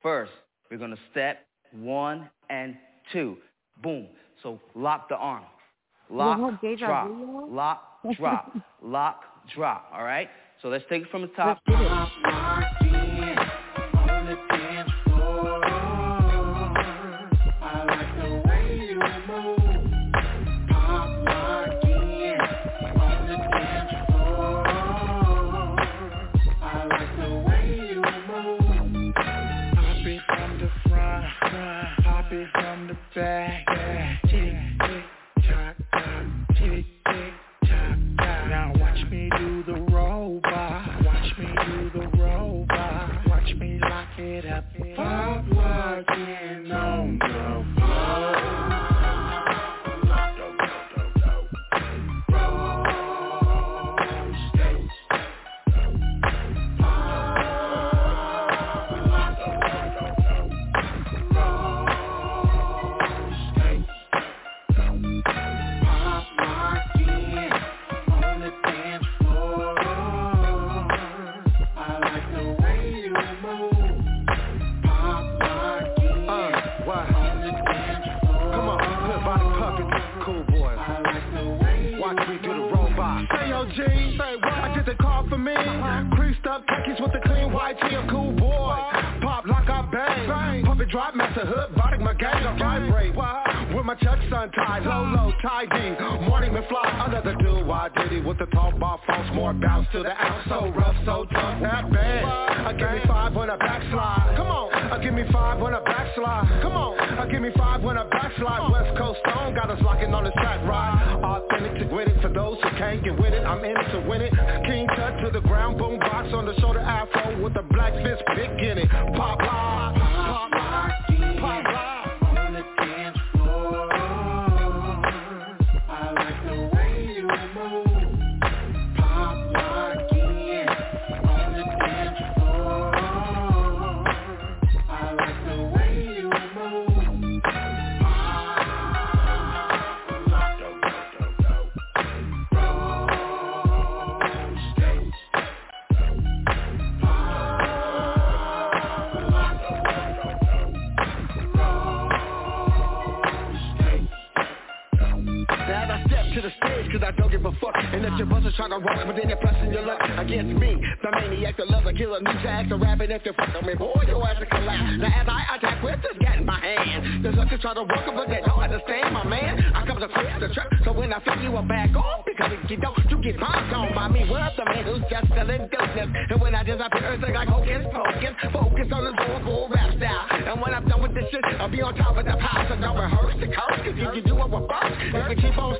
First, we're going to step one and two. Boom. So lock the arm. Lock, You have deja drop. Lock, drop. [laughs] Lock, drop. All right? So let's take it from the top.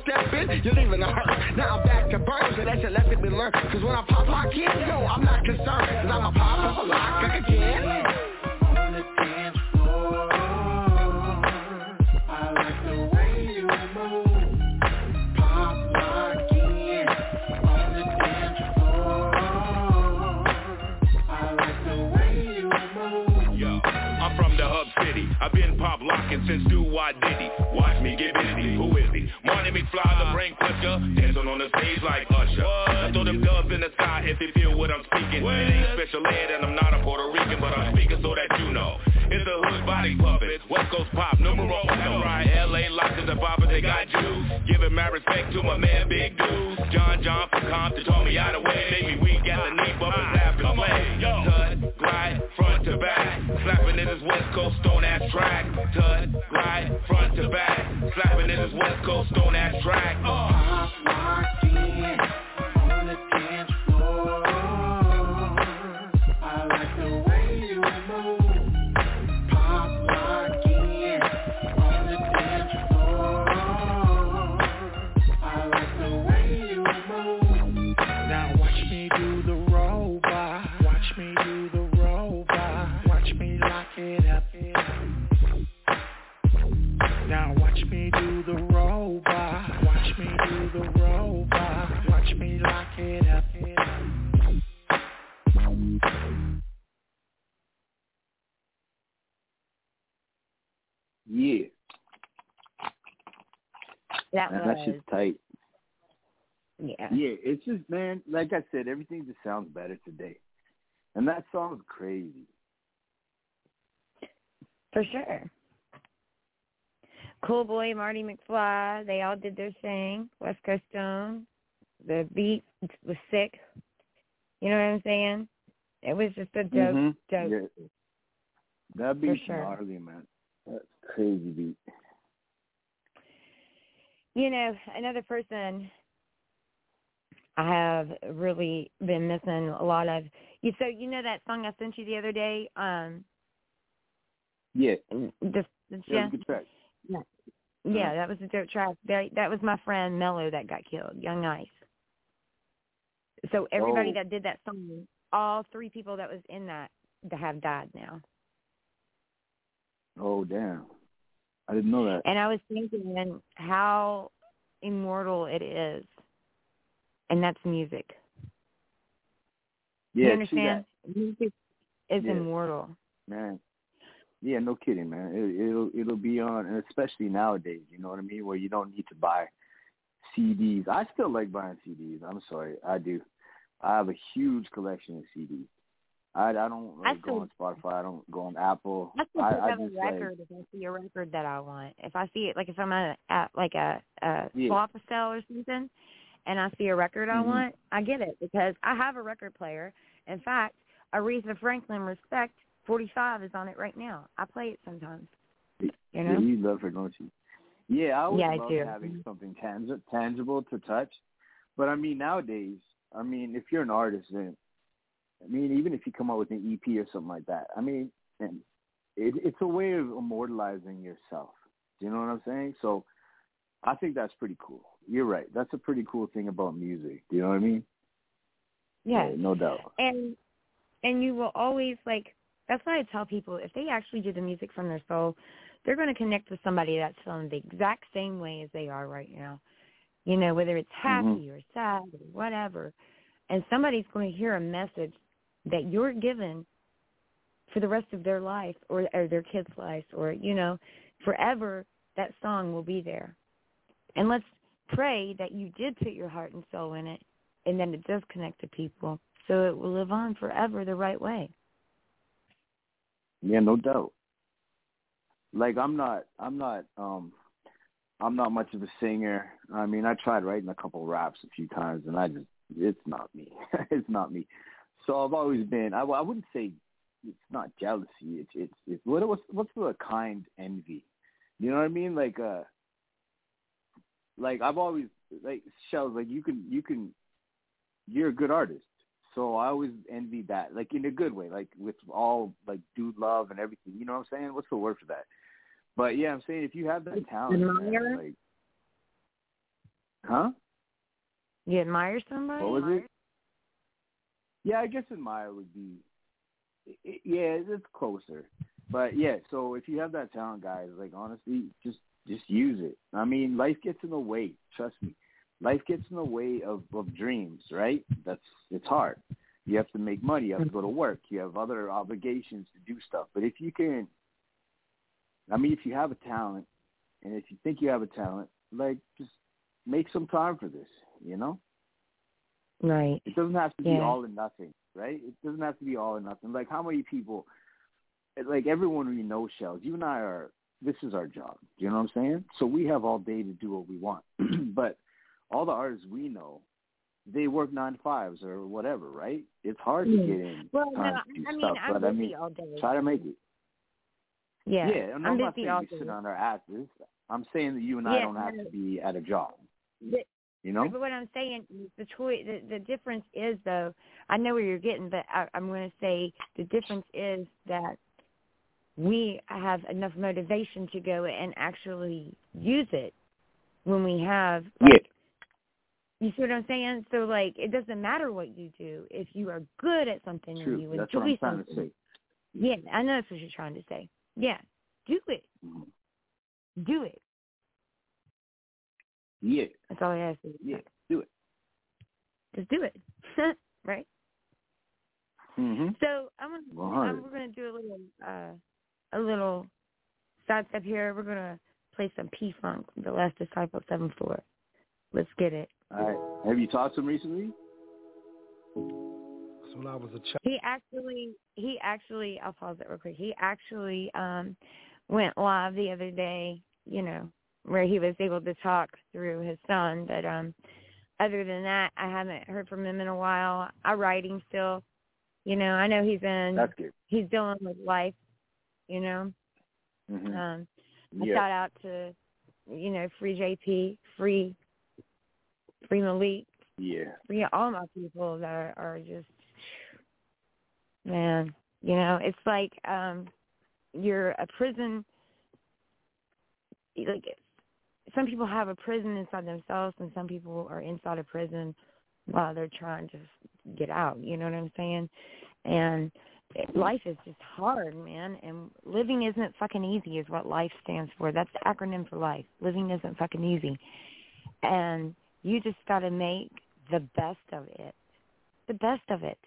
On stepping You're leaving the hurt Now I'm back to burn, so that shit left me learn. Cause when I pop lock in Yo, I'm not concerned Cause I'm a pop of a lock again Yo, pop since do why diddy. Watch me get busy. Who is he? Marty McFly, the brain pusher. Dancing on the stage like Usher. I throw them dubs in the sky if they feel what I'm speaking. It ain't special ed and I'm not a Puerto Rican, but I'm speaking so that you know. It's a hood body puppet. West Coast pop, numero uno. Right, LA locked in the papa, they got Jews. Giving my respect to my man Big Dude. John John from Compton told me out of way. Made me weak at the knee, but was after play. Tut, glide, front to back. Slapping in his West Coast stone ass track. Tut, glide, front to back. Slapping in his West Coast stone ass track. Uh. Yeah. That Man, was that shit's tight. yeah. Yeah, it's just man, like I said, everything just sounds better today. And that song's crazy. For sure. Cool Boy, Marty McFly, they all did their thing. West Coast Stone. The beat was sick. You know what I'm saying? It was just a dope, Mhm. dope. Yeah. That beat's sure. gnarly, man. That's crazy beat. You know, another person I have really been missing a lot of. You so you know that song I sent you the other day. Um, Yeah. the, Yeah, good track. Yeah. Yeah, that was a dope track. That that was my friend Mello that got killed, Young Ice. So everybody Oh. that did that song, all three people that was in that that have died now. Oh damn. I didn't know that. And I was thinking then how immortal it is. And that's music. Yeah, you understand? Music is Yeah. immortal. Man. Yeah, no kidding, man. It, it'll it'll be on, and especially nowadays. You know what I mean? Where you don't need to buy CDs. I still like buying CDs. I'm sorry, I do. I have a huge collection of CDs. I I don't I like go on Spotify. I don't go on Apple. I still I, I a just like if I see a record that I want. If I see it, like if I'm at, at like a, a Yeah. swap sale or something, and I see a record I Mhm. want, I get it because I have a record player. In fact, Aretha Franklin Respect 45 is on it right now. I play it sometimes. You know? Yeah, you love her, don't you? Yeah, I always Yeah, I do. having something tangi- tangible to touch. But I mean, nowadays, I mean, if you're an artist, then I mean, even if you come out with an EP or something like that, I mean, and it, it's a way of immortalizing yourself. Do you know what I'm saying? So, I think that's pretty cool. You're right. That's a pretty cool thing about music. Do you know what I mean? Yes. no doubt. and and you will always like that's why I tell people if they actually do the music from their soul, they're going to connect with somebody that's feeling the exact same way as they are right now. You know, whether it's mm-hmm. happy or sad or whatever. And somebody's going to hear a message that you're given for the rest of their life or, or their kids' life or, you know, forever that song will be there. And let's pray that you did put your heart and soul in it and then it does connect to people so it will live on forever the right way. Yeah, no doubt. Like I'm not I'm not um I'm not much of a singer. I mean, I tried writing a couple raps a few times and I just it's not me. [laughs] it's not me. So I've always been I, I wouldn't say it's not jealousy. It's it's it's what what's what's the kind envy? You know what I mean? Like uh like I've always like Shellz like you can you can you're a good artist. So I always envy that, like in a good way, like with all like dude love and everything. You know what I'm saying? What's the word for that? But yeah, I'm saying if you have that talent, man, like, huh? You admire somebody? What was it? Yeah, I guess admire would be, i i yeah, it's closer. But yeah, so if you have that talent, guys, like honestly, just just use it. I mean, life gets in the way. Trust me, life gets in the way of of dreams. Right? That's it's hard. You have to make money. You have to go to work. You have other obligations to do stuff. But if you can, I mean, if you have a talent, and if you think you have a talent, like just make some time for this. You know. Right. It doesn't have to be all or nothing, right? It doesn't have to be all or nothing. Like how many people, like everyone we know, Shellz. You and I are. This is our job. Do you know what I'm saying? So we have all day to do what we want. [clears throat] but all the artists we know, they work nine to fives or whatever, right? It's hard to get in Well, no, time to do I mean, stuff. I'm but I busy mean, all day. try to make it. Yeah. Yeah, I'm I'm not busy saying all we day. sit on our asses. I'm saying that you and I Yeah, don't have no. to be at a job. You know? But what I'm saying the choice. The, the difference is though. I know where you're getting, but I, I'm going to say the difference is that we have enough motivation to go and actually use it when we have. Like, You see what I'm saying? So like, it doesn't matter what you do if you are good at something True. and you That's enjoy what I'm trying something. to say. Yeah, I know that's what you're trying to say. Yeah, do it. Mm-hmm. Do it. Yeah. That's all I have to do. Yeah. Do it. Just do it. [laughs] right? Mm-hmm. So I'm gonna, 100. um, we're gonna do a little uh a little side step here. We're gonna play some P Funk, the Last Disciple Seven Four. Let's get it. All right. Have you talked to him recently? So when I was a child. He actually he actually I'll pause it real quick. He actually um went live the other day, you know, where he was able to talk through his son. But um other than that I haven't heard from him in a while. I write him still. You know, I know he's in That's good. he's dealing with life, you know. Mm-hmm. Um a Yeah. shout out to you know, free JP, free free Malik, Yeah. free all my people that are, are just man, you know, it's like um you're a prison like some people have a prison inside themselves and some people are inside a prison while they're trying to get out, you know what I'm saying? And life is just hard, man, and living isn't fucking easy is what life stands for. That's the acronym for life. Living isn't fucking easy. And you just got to make the best of it. The best of it.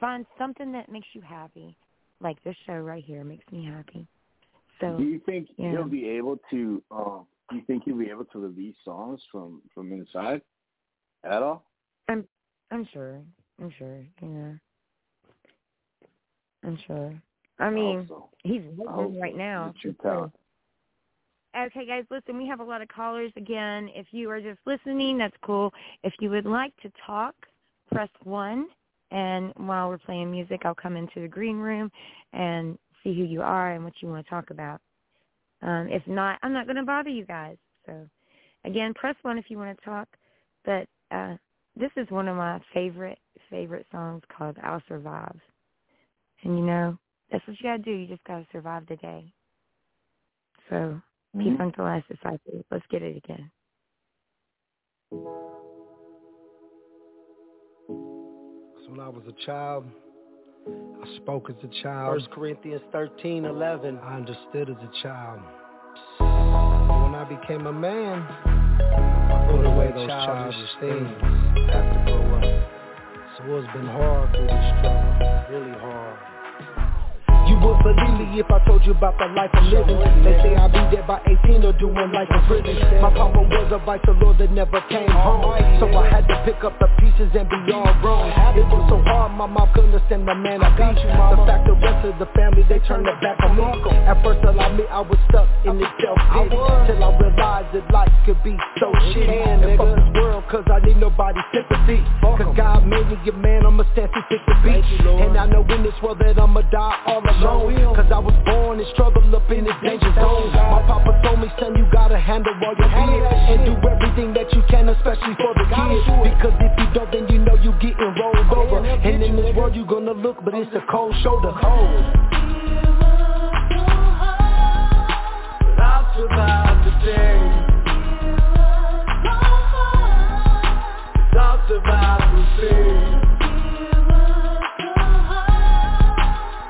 Find something that makes you happy. Like this show right here makes me happy. So do you think yeah. he'll be able to? Um, do you think he'll be able to release songs from from inside at all? I'm I'm sure. I'm sure. Yeah. I'm sure. I mean, so. he's I working right so. now. He's a true for sure. talent. Okay, guys, listen, we have a lot of callers again. If you are just listening, that's cool. If you would like to talk, press 1. And while we're playing music, I'll come into the green room and see who you are and what you want to talk about. Um, if not, I'm not going to bother you guys. So, again, press 1 if you want to talk. But uh, this is one of my favorite, favorite songs called I'll Survive. And, you know, that's what you got to do. You just got to survive the day. So, P Mhm. Funk the Last Disciple. Let's get it again. So when I was a child, I spoke as a child. First Corinthians thirteen eleven. I understood as a child. But when I became a man, I put away those childish things. Have to grow up. So it's been hard through this struggle, really hard. You would believe me if I told you about the life I'm living. They say I'll be dead by 18 or doing life in prison. My papa was a vice lord that never came home. So I had to pick up the pieces and be all wrong. It was so hard, my mom couldn't understand the man I be. The fact the rest of the family, they turned their back on me. At first, I'll admit I was stuck in this self-pity. Till I realized that life could be so shitty. And fuck this world, cause I need nobody's sympathy. Cause God made me a man, I'ma stand through thick and beat. And I know in this world that I'ma die all alone. Cause I was born and struggled up in this danger zone. My papa told me, son, you gotta handle all your fears. And do everything that you can, especially for the kids. Because if you don't, then you know you getting rolled over. And in this world you gonna look, but it's a cold shoulder. I'll survive the day. I'll survive the day.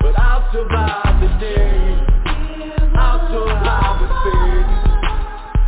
But I'll survive the day. I'll survive the day.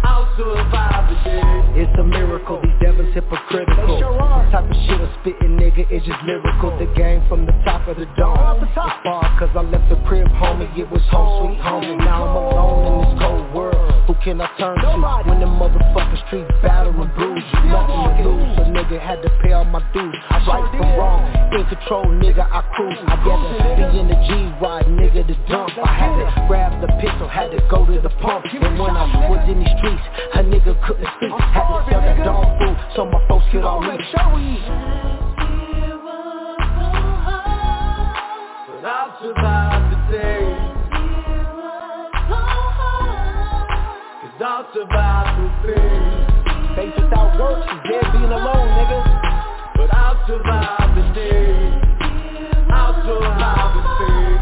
I'll survive the day. It's a miracle, these devils hypocritical. The type of shit I'm spitting, nigga, it's just lyrical. The game from the top of the dome. It's far cause I left the crib, homie, it was home sweet home. And now I'm alone in this cold world. Who can I turn to when the motherfucking streets battle and bruise you? Nothing to lose, so nigga had to pay all my dues. I Right from wrong, in control, nigga, I cruise. I gather, be in the G-Ride, nigga, the dump. I had to grab the pistol, had to go to the pump. And when I was in these streets, a nigga couldn't speak. Had to sell that dog food so my folks could all eat. Survive the day. Faith without works is dead being alone, nigga. But I'll survive the day. I'll survive the day.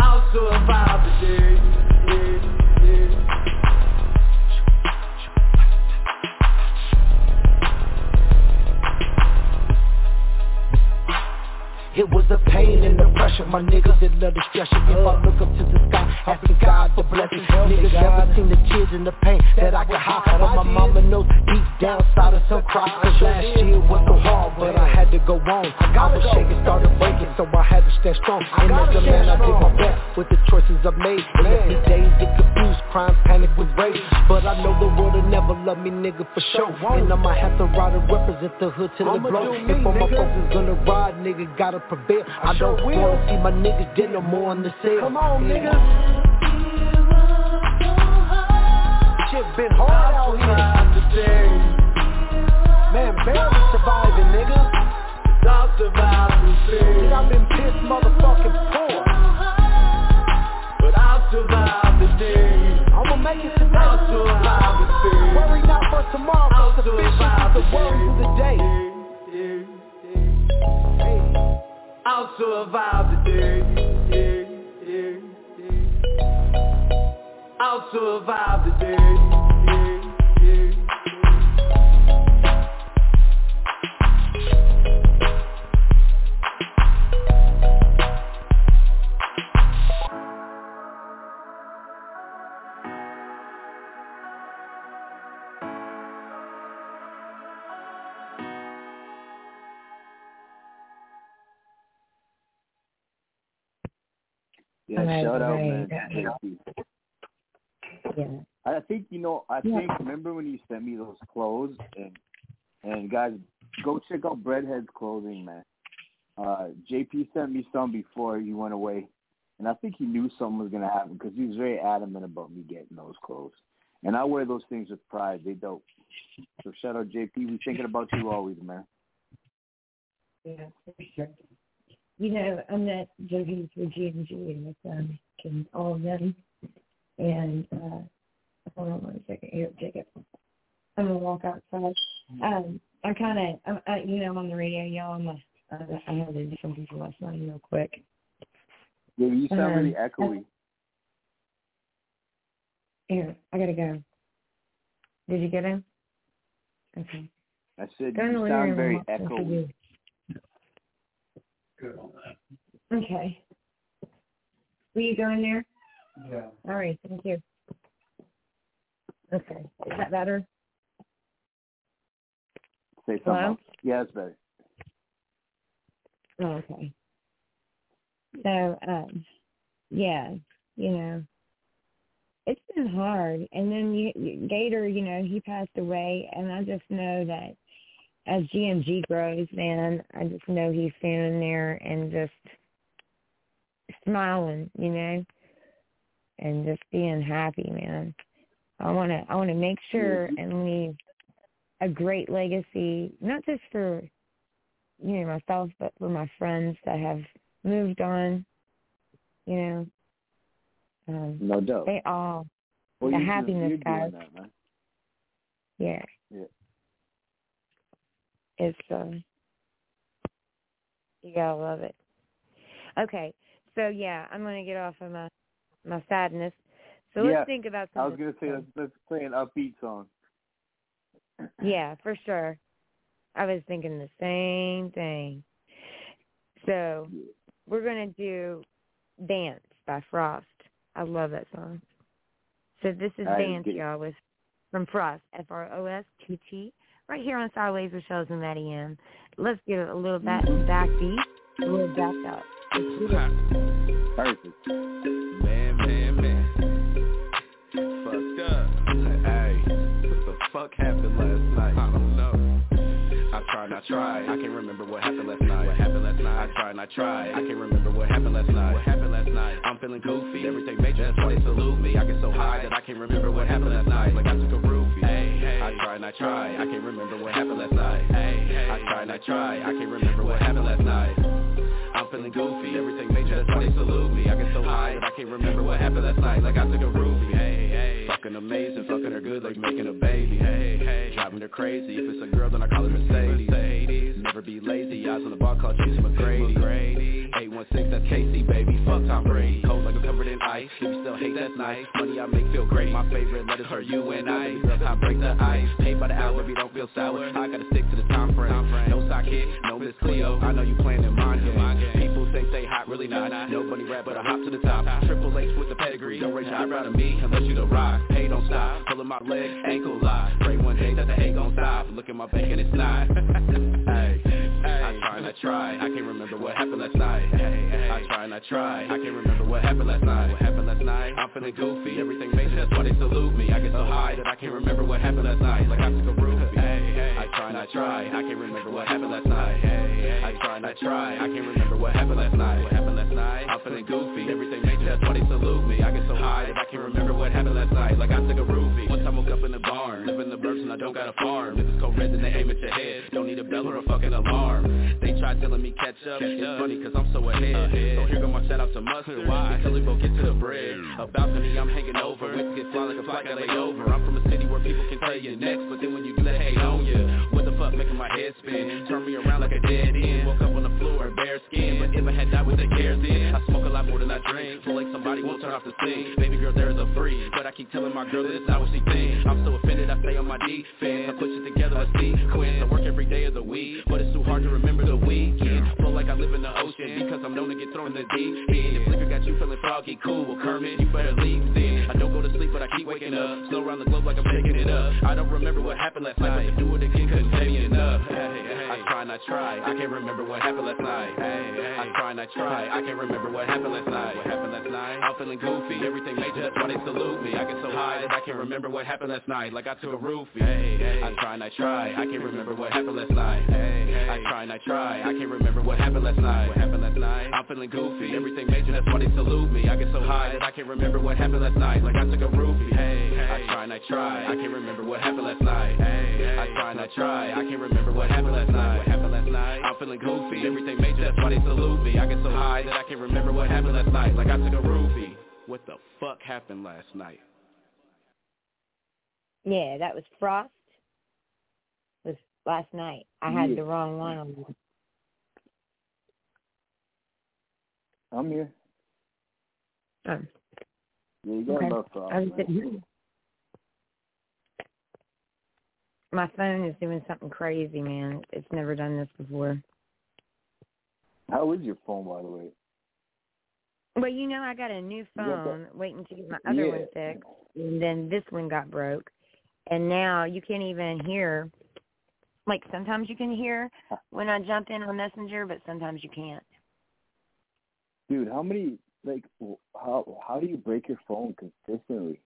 I'll survive the day. It was the pain and the pressure My niggas that love to stress If seen the tears and the pain that I can hide. But my mama knows deep down of some cry Cause last year was so hard, but I had to go on. I was shaking, started breaking, so I had to stand strong. And as a man, I did my best with the choices I made. And every day get confused, crime, panic with rage. But I know the world will never love me, nigga, for sure. And I might have to ride and represent the hood till the blow. If all my folks is gonna ride, nigga, gotta prevail. I don't wanna see my niggas dead no more on the cell. Come on, niggas Shit been hard out here. Man, barely surviving, nigga. Stop surviving, shit I've been pissed motherfucking poor. But I'll survive the day I'ma make it today I'll survive the day Worry not for tomorrow I'll survive the worry of the day. I'll survive the day I'll survive the day. Yeah, Right, shout out, right, man. Yeah. I think you know. I Yeah. think remember when you sent me those clothes and and guys, go check out Breadhead's clothing, man. Uh, JP sent me some before he went away, and I think he knew something was gonna happen because he was very adamant about me getting those clothes. And I wear those things with pride. They dope. So shout out JP. We thinking about you always, man. Yeah, for sure. You know, I'm not joking for G and G and with um and all of them. And uh hold on one second here, Jacob. I'm gonna walk outside. Um, I'm kind of, I, you know, I'm on the radio, y'all. I'm a, I, I had to do some people last night real quick. Yeah, you sound really Um, echoey. Here, I gotta go. Did you get him? Okay. I said Go you sound room very and watch echoey. TV. Okay. Will you go in there? Yeah. All right, thank you. Okay. Is that better? Say something. Hello? else. Yeah, it's better. Oh, okay. So, um, yeah, you know, it's been hard. And then you, you- Gator, you know, he passed away, and I just know that as GMG grows, man, I just know he's standing there and just smiling, you know, and just being happy, man. I want to, I want to make sure and leave a great legacy, not just for you know myself, but for my friends that have moved on. You know, um, No doubt. they all Well, the happiness, you're guys. that. Yeah, Yeah. it's um, you gotta love it. Okay, so yeah, I'm gonna get off of my my sadness. So yeah, let's think about something. I was gonna say let's, let's play an upbeat song. [clears throat] Yeah, for sure. I was thinking the same thing. So we're gonna do "Dance" by Frost. I love that song. So this is I "Dance," y'all, with from Frost, F R O S T T, right here on Sidewayz with Shellz and Matty M. Let's get a little back beat, a little back up. It. Perfect. Tried, I can't remember what happened last night. What happened last night? I tried, and I tried. I can't remember what happened last night. What happened last night? I'm feeling goofy. Everything major, that's why they salute me. I get so high that I can't remember what happened last night. Like I took a roofie. Hey, hey. I tried, and I tried. I can't remember what happened last night. Hey, hey. I tried, and I tried. I can't remember what happened last night. I'm feeling goofy. Everything major, that's why they salute me. I get so high that I can't remember what happened last night. Like I took a roofie. Hey. Fucking amazing, fucking her good like making a baby. Hey, hey. Driving her crazy. If it's a girl, then I call her Mercedes. Mercedes. Never be lazy. Eyes on the ball, call Tracy McGrady. McGrady. 816, that's KC, baby. Fuck Tom Brady. Cold like I'm covered in ice. You still hate, that's nice. Money I make feel great. My favorite letters are you and I. Time break the ice. Paid by the hour, baby, don't feel sour. I gotta stick to the time frame. No hit, no Miss Cleo. I know you playing in mind game. People People say hot, really not. Nobody rap, but I hop to the top. Triple H with the pedigree. Don't raise your eyebrow to me unless you the rock. Hey, don't stop. Pulling my leg, ankle lock. Pray one day that the hate gon' stop. Look at my bank and it's not. [laughs] hey, I try and I try. I can't remember what happened last night. I try and I try. I can't remember what happened last night. What happened last night? I'm feeling goofy. Everything major, that's why they salute me. I get so high that I can't remember what happened last night. Like I took a roofie. I try and I try. I can't remember what happened last night. I try and I try. I can't remember what happened last night. What happened last night? I'm feeling goofy. Everything major, that's why they salute me. I get so high that I can't remember what happened last night. Like I took a roofie. In the barn, live in the burbs and I don't got a farm. Niggas go red and they aim at your head. Don't need a bell or a fucking alarm. They try telling me catch up. It's funny cause I'm so ahead. So here go my shout out to Mustard. Why? Until we both get to the bread. A balcony I'm hanging over. Wings get fly like a flight got laid over. I'm from a city where people can tell you next, but then when you do that hate on you. What the fuck making my head spin? Turn me around like a dead end. Woke up on the floor, bare skin. But if I had died with the cares in, I smoke a lot more than I drink. Feel like somebody won't turn off the sink. Baby girl, there is a free. But I keep telling my girl that it's not what she thinks. I'm so offended, I stay on my defense. I put it together, a sequence. I work every day of the week, but it's too hard to remember the weekend. Flow like I live in the ocean because I'm known to get thrown in the deep end. If liquor got you feeling froggy, cool. Well, Kermit, you better leave then. I don't go to sleep, but I keep waking up. Slow around the globe like I'm picking it up. I don't remember what happened last night, but to do it again couldn't tell me enough. I try and I try, I can't remember what happened last night. I try and I try, I can't remember what happened last night. What happened last night? I'm feeling goofy, everything major, that's why they salute me. I get so high that I can't remember what happened last night, like I took a roofie. I try and I try, I can't remember what happened last night. I try and I try, I can't remember what happened last night. What happened last night? I'm feeling goofy, everything major, that's why they salute me. I get so high that I can't remember what happened last night, like I took a roofie. I try and I try, I can't remember what happened last night. I try and I try, I can't remember what happened last night. What happened night? I'm feeling goofy, everything major, that's why they salute me. I get so high that I can't remember what happened last night, like I took a roofie. What the fuck happened last night? Yeah, that was Frost. Was last night. I had Yeah. the wrong one on. I'm here. Oh, Yeah, you got okay. enough uh, I was man. sitting here. My phone is doing something crazy, man. It's never done this before. How is your phone, by the way? Well, you know, I got a new phone, waiting to get my other Yeah. one fixed, and then this one got broke, and now you can't even hear. Like sometimes you can hear [laughs] when I jump in on Messenger, but sometimes you can't. Dude, how many like how how do you break your phone consistently?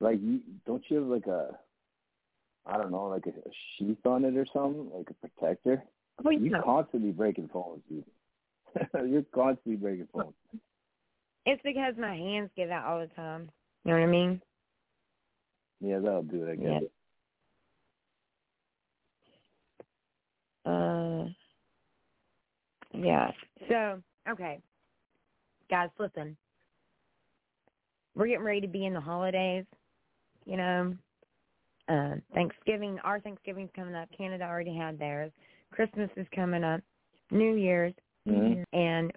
Like you don't you have like a I don't know, like a, a sheath on it or something, like a protector? You yeah. constantly breaking phones, dude. [laughs] You're constantly breaking phones. It's because my hands give out all the time. You know what I mean? Yeah, that'll do it, I guess. Uh, yeah. So, okay. Guys, listen. We're getting ready to be in the holidays, you know. Uh, Thanksgiving, our Thanksgiving's coming up. Canada already had theirs. Christmas is coming up. New Year's. Mhm. And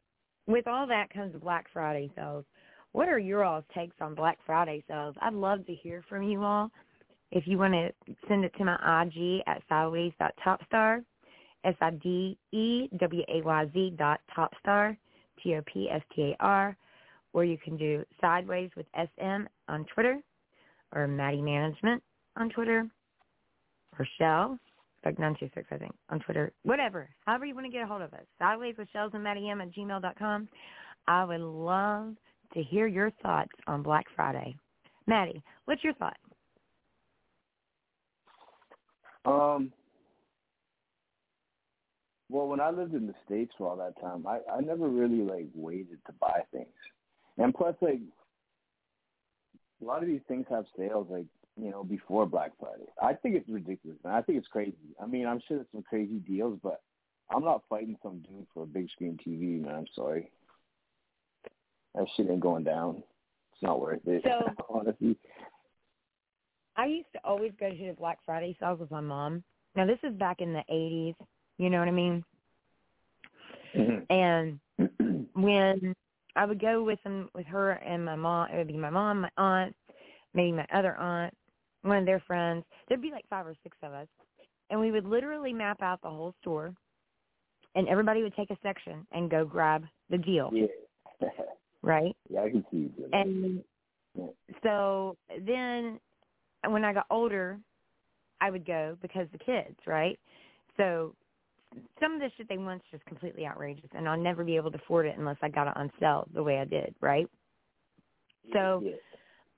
with all that comes Black Friday sales. What are your all's takes on Black Friday sales? I'd love to hear from you all. If you want to send it to my IG at sidewayz.topstar, S-I-D-E-W-A-Y-Z dot topstar, T-O-P-S-T-A-R, or you can do Sidewayz with S-M on Twitter, or Matty Management on Twitter, or Shell, like 926 I think, on Twitter, whatever, however you want to get a hold of us. Sidewayz with Shellz and Matty M at gmail.com. I would love to hear your thoughts on Black Friday. Matty, what's your thought? Um well when I lived in the States for all that time, I, I never really like waited to buy things. And plus like a lot of these things have sales like, you know, before Black Friday. I think it's ridiculous, man. I think it's crazy. I mean, I'm sure there's some crazy deals, but I'm not fighting some dude for a big screen TV, man. I'm sorry. That shit ain't going down. It's not worth it. So- [laughs] honestly. I used to always go to the Black Friday sales with my mom. Now this is back in the 80s, you know what I mean? Mm-hmm. And [clears throat] when I would go with them with her and my mom, it would be my mom, my aunt, maybe my other aunt, one of their friends. There'd be like five or six of us, and we would literally map out the whole store. and everybody would take a section and go grab the deal. Yeah. [laughs] right? Yeah, I can see you. And so then when I got older, I would go because the kids, right? So some of the shit they want's just completely outrageous and I'll never be able to afford it unless I got it on sale the way I did, right? So Yeah.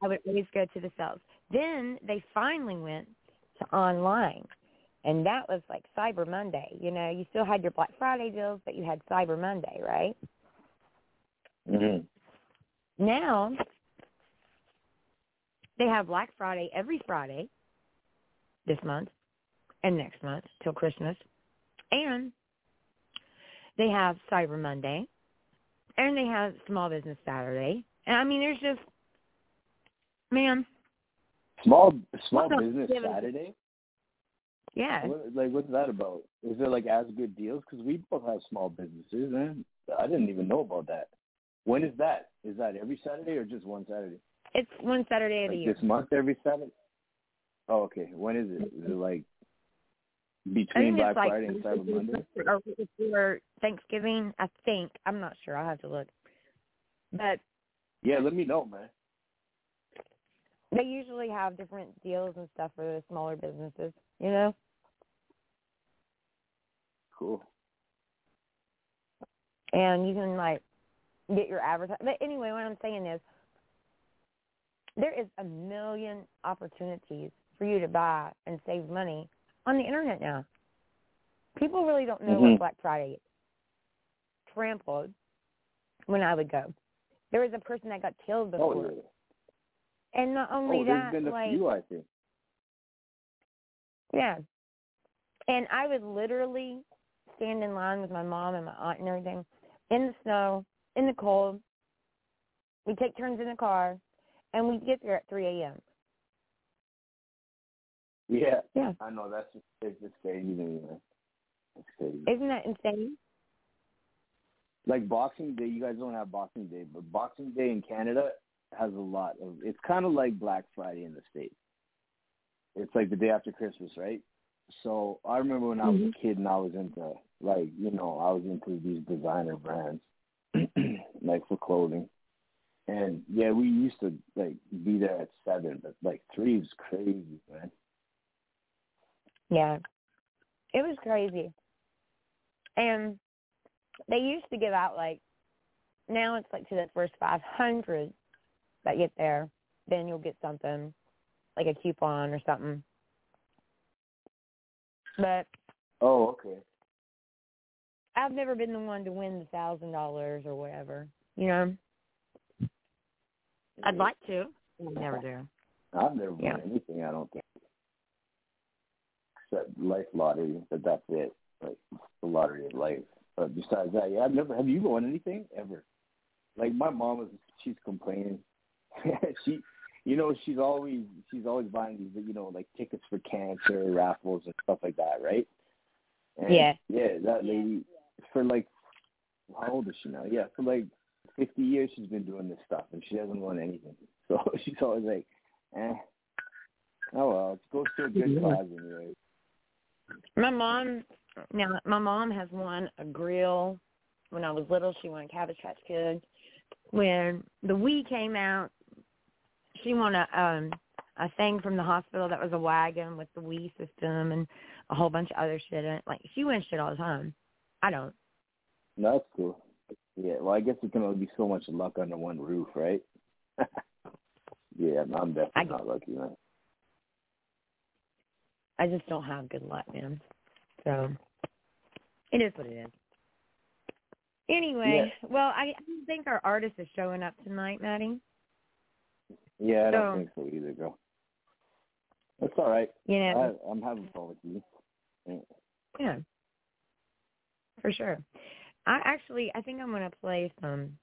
I would always go to the sales. Then they finally went to online. And that was like Cyber Monday. You know, you still had your Black Friday deals, but you had Cyber Monday, right? Mm-hmm. Now they have Black Friday every Friday this month and next month till Christmas. And they have Cyber Monday and they have Small Business Saturday. And I mean there's just man, Small small [laughs] business Saturday. yeah. What, like, what's that about? Is it like as good deals? Because we both have small businesses, man. I didn't even know about that. When is that? Is that every Saturday or just one Saturday? It's one Saturday of the year. this month, every Saturday. Oh, okay. When is it? Is it like between Black like Friday and Cyber Monday? or before Thanksgiving. I think I'm not sure. I'll have to look. But Yeah, let me know, man. They usually have different deals and stuff for the smaller businesses. You know. Cool. and you can like get your advertising. But anyway, what I'm saying is there is a million opportunities for you to buy and save money on the internet now. People really don't know Mhm. what Black Friday is. Trampled when I would go. There was a person that got killed before. Oh. And not only oh, that, been a like few, I think. Yeah. And I would literally stand in line with my mom and my aunt and everything in the snow, in the cold. We take turns in the car, and we get there at 3 a.m. Yeah. Yeah. I know that's just it's just crazy to me, man. It's crazy. Isn't that insane? like Boxing Day, you guys don't have Boxing Day, but Boxing Day in Canada has a lot of. It's kind of like Black Friday in the states. It's like the day after Christmas, right? So I remember when I was a mm-hmm. kid and I was into like you know I was into these designer brands, [clears throat] like for clothing, and yeah, we used to like be there at seven, but like three is crazy, man. Yeah. It was crazy. And they used to give out like now it's like to the first 500 that get there, then you'll get something like a coupon or something. But Oh, okay. I've never been the one to win the thousand dollars or whatever. You know, I'd like to. I never do. I've never Yeah. won anything. I don't think, except life lottery. But that's it. Like the lottery of life. But besides that, yeah, I've never. Have you won anything ever? Like my mom was. She's complaining. [laughs] she, you know, she's always she's always buying these, you know, like tickets for cancer raffles and stuff like that, right? And Yeah. Yeah, that lady for like how old is she now? Yeah, for like fifty years she's been doing this stuff and she hasn't won anything. [laughs] So she's always like, eh. Oh well, it goes to a good cause anyway. My mom now my mom has won a grill. When I was little, she won a Cabbage Patch Kid. When the Wii came out, she won a um a thing from the hospital that was a wagon with the Wii system and a whole bunch of other shit in it. Like she wins shit all the time. I don't. No, That's cool. Yeah, well I guess it can only be so much luck under one roof, right? [laughs] yeah, I'm definitely I, not lucky, man. I just don't have good luck, man. So it is what it is. Anyway, well, I, I think our artist is showing up tonight, Matty. Yeah, I don't So- think so either, girl. That's all right. You know, I, I'm having fun with you. Yeah. yeah, for sure. I actually, I think I'm gonna play some.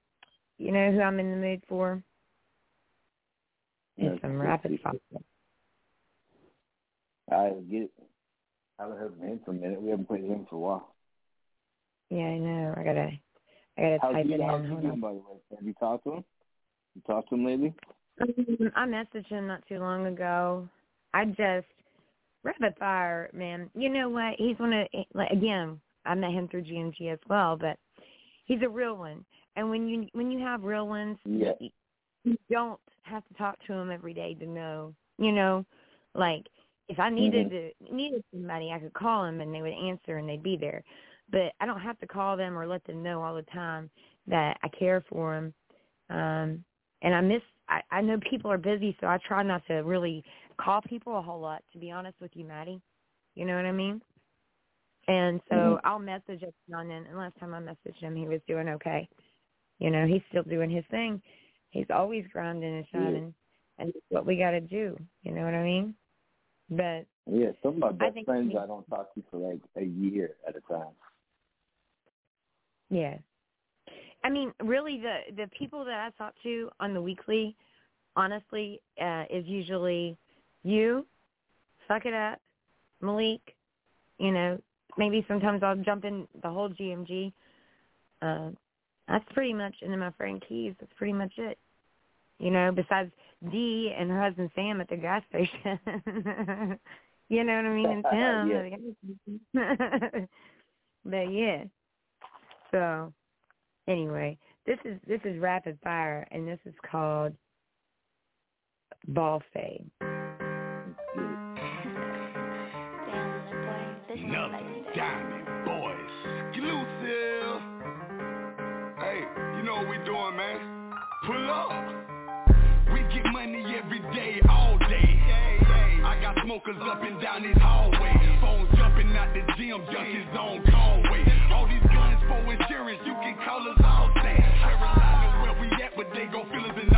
You know who I'm in the mood for? Yeah, some rapid fire. I get it. I haven't heard from him for a minute. We haven't played him for a while. Yeah, I know. I gotta, I gotta How's type he, it how's in. he Hold doing, by the way? Have you talked to him? You talked to him lately? I messaged him not too long ago. I just rapid fire, man. You know what? He's one of like again. I met him through GMG as well, but he's a real one. And when you when you have real ones, Yeah. you, don't have to talk to them every day to know. You know, like if I needed to needed somebody, I could call them and they would answer and they'd be there. But I don't have to call them or let them know all the time that I care for them. Um, and I miss. I, I know people are busy, so I try not to really call people a whole lot. To be honest with you, Matty, you know what I mean. And so Mhm. I'll message every now and last time I messaged him, he was doing okay. You know, he's still doing his thing. He's always grinding and shining, and it's what we got to do. You know what I mean? But Yeah, some of my best think- friends I don't talk to for like a year at a time. Yeah. I mean, really, the the people that I talk to on the weekly, honestly, uh, is usually you, suck it up, Malik. You know, maybe sometimes I'll jump in the whole GMG. Uh, that's pretty much, and then my friend Keys. That's pretty much it. You know, besides Dee and her husband Sam at the gas station. [laughs] you know what I mean? And [laughs] Tim. at the gas station. but yeah. So anyway, this is this is rapid fire, and this is called ball fade. Another Diamond Boys exclusive. Hey, you know what we doing, man? Pull up. We get money every day, all day. I got smokers up and down these hallways. Out the gym, junkies on Conway. All these guns for insurance, you can call us all day. Carolina where we at, but they gon' feel us in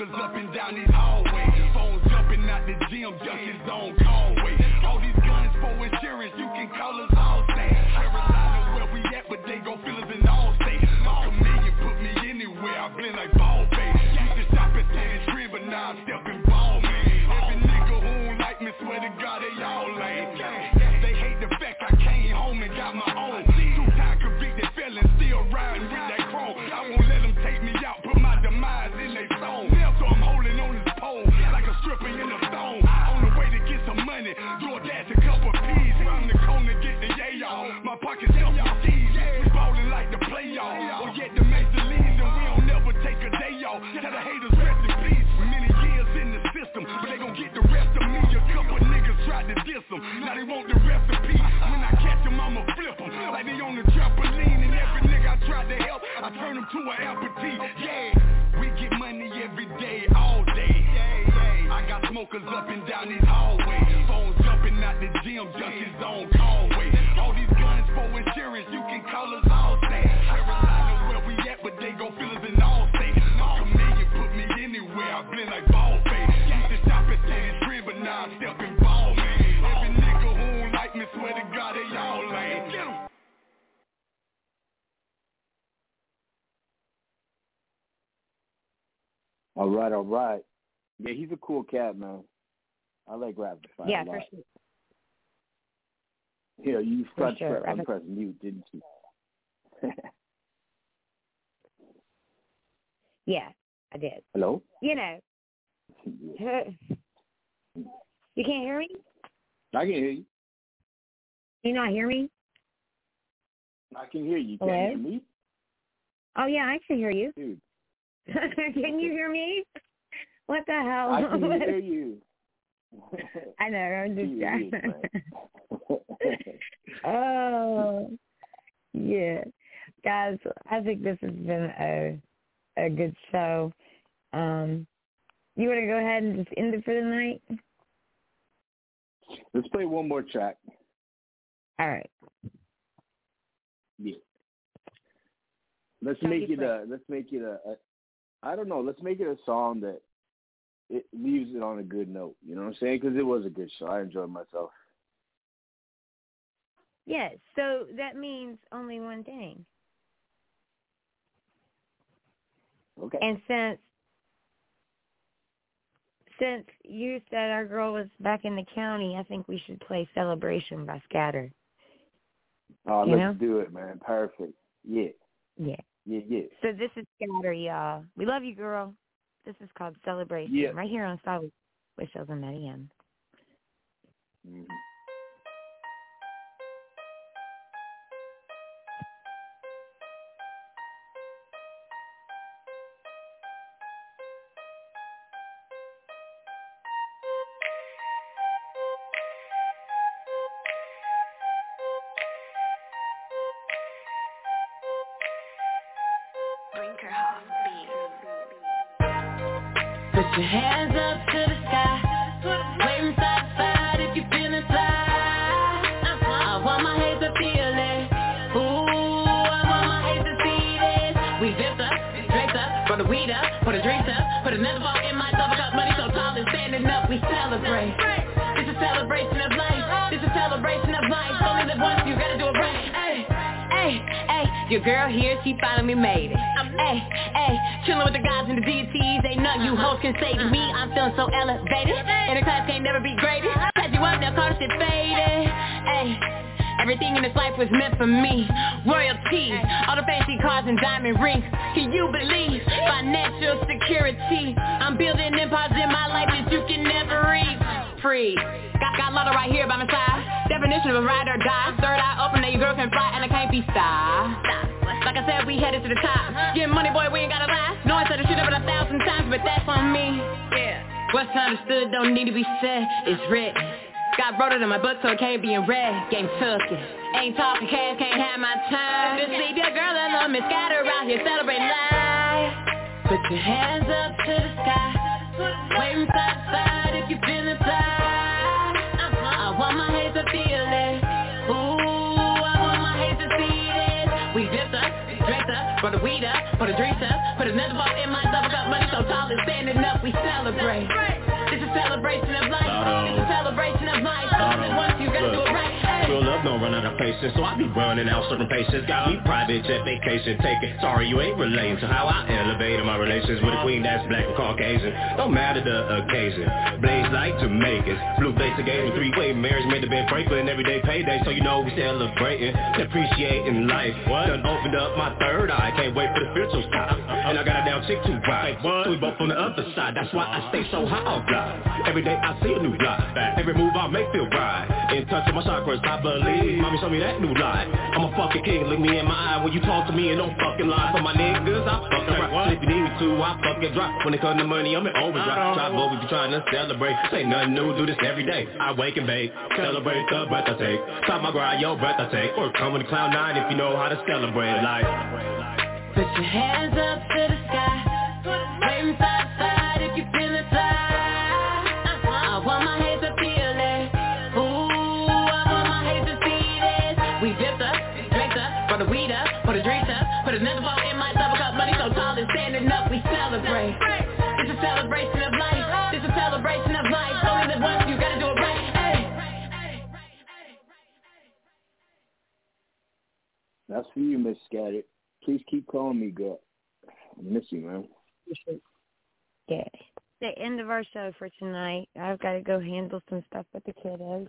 I up and down these turn them to an amputee. Yeah, we get money every day, all day. I got smokers up and down these hallways. All right, all right. Yeah, he's a cool cat, man. I like Rapid Fire yeah, a lot. for sure. Yeah, you For pressed sure, press, Rapid- unpress mute, didn't you? [laughs] Yeah, I did. Hello? You know, [laughs] [laughs] you can't hear me. I can hear you. You not hear me? I can hear you. Can Hello? you hear me? Oh yeah, I can hear you. Dude. [laughs] can you hear me? What the hell? I can hear [laughs] you. I know. I'm just [laughs] oh, yeah, guys. I think this has been a a good show. Um, You want to go ahead and just end it for the night? Let's play one more track. All right. Yeah. Let's make it play? a. Let's make it a, a. I don't know. Let's make it a song that it leaves it on a good note. You know what I'm saying? Because it was a good show. I enjoyed myself. Yes. So that means only one thing. Okay. And since since you said our girl was back in the county, I think we should play Celebration by Scatter. Oh, You let's know? do it, man. Perfect. Yeah. Yeah. Yeah. Yeah. So this is Scatter, y'all. We love you, girl. This is called Celebration. Yeah. Right here on Solid with Shellz and Matty Put your hands up to the sky. If you feeling fly. Uh-huh. I want my feel it. Ooh, I want my see this. We the weed up, put the up, put another your girl here, she finally made it. Hey, eh, hey, chillin' with the guys and the deities. Ain't nothing you hoes can say to me. Uh-huh. I'm feeling so elevated. In the class can't never be graded. Set you up, now call shit faded. Hey. Everything in this life was meant for me. Royalty, all the fancy cars and diamond rings. Can you believe financial security? I'm building empires in my life that you can never reach. Free. Got, got Lotto right here by my side. Definition of a ride or die. Third eye open, now your girl can fly and I can't be stopped. Like I said, we headed to the top. Getting money, boy, we ain't gotta lie. No, I said the shit up a thousand times, but that's on me. Yeah. What's understood don't need to be said. It's written. God wrote it in my book so it can't be in red. Game took it. Ain't talking cash, can't have my time. Just leave your girl alone, Miss Scatter out here celebrating life. Put your hands up to the sky. Waving side to side if you feeling fly. Brought the weed up, put the drinks up, put another ball in my double cup. Money so tall and standing up, we celebrate. This celebration of life. This is celebration of life. Once you gotta it right. Hey. Real love don't run out of patience, so I be running out certain patience. Got me private jet vacation taking. Sorry, you ain't relating to how I elevated my relations with a queen that's black and Caucasian. Don't matter the occasion. Blaze like Jamaicans. Blue face gave me three-way marriage, made the Ben Franklin everyday payday, so you know we celebrating, appreciating life. Done opened up my third eye, can't wait for the spiritual side. Uh, uh, and I got a down chick to uh, ride, so we both on the other side. That's why I stay so high oh, off fly. Every day I see a new lie. Every move I make feel right. In touch with my chakras, I believe. Mommy show me that new light. I'm a fucking king, look me in my eye when you talk to me and don't fucking lie. For my niggas, I fucking rock. And if you need me to, I fucking drop. When it comes to money, I'm in overdrive. Try both if you trying to celebrate. Say nothing new, do this every day. I wake and bake, celebrate the breath I take. Top my grind, yo breath I take. Or come with the cloud nine if you know how to celebrate life. Put your hands up to the sky. Waving side to put the drinks up, put another ball in my double cup. Money so tall and standing up, we celebrate. This is celebration of life. This is celebration of life. Only live once, you gotta do it right. Hey. That's for you, Miss Scattered. Please keep calling me, girl. I miss you, man. Yeah. The end of our show for tonight. I've got to go handle some stuff with the kiddos.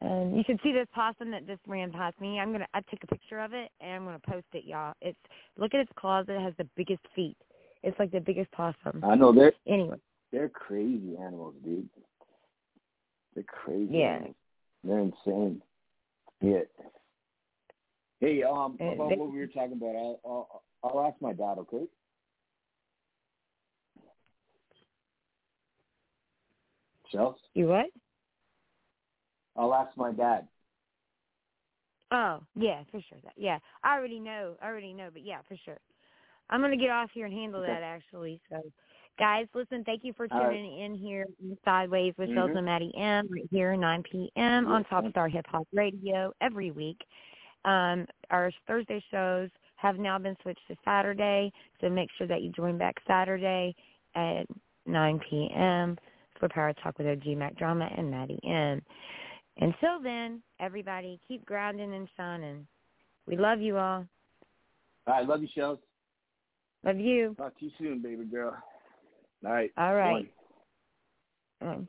And you should see this possum that just ran past me. I'm gonna I took a picture of it and I'm gonna post it, y'all. It's look at its claws, it has the biggest feet. It's like the biggest possum. I know they're Anyway. they're crazy animals, dude. They're crazy. Yeah. Animals. They're insane. Yeah. Hey, um, Uh, about they- what we were talking about, I'll, I'll I'll ask my dad, okay? Chelsea? You what? I'll ask my dad. Oh, yeah, for sure. That yeah. I already know. I already know, but yeah, for sure. I'm gonna get off here and handle Okay. that actually. So Guys, listen, thank you for right. tuning in here Sidewayz with Mhm. Shellz and Matty M right here 9 p.m. on Top Star Hip Hop Radio every week. Um, our Thursday shows have now been switched to Saturday, so make sure that you join back Saturday at 9 p.m. for Power Talk with OG Mac Drama and Matty M. Until then, everybody, keep grounding and shining. We love you all. All right, love you, Shellz. Love you. Talk to you soon, baby girl. All right. All right. One. Mm.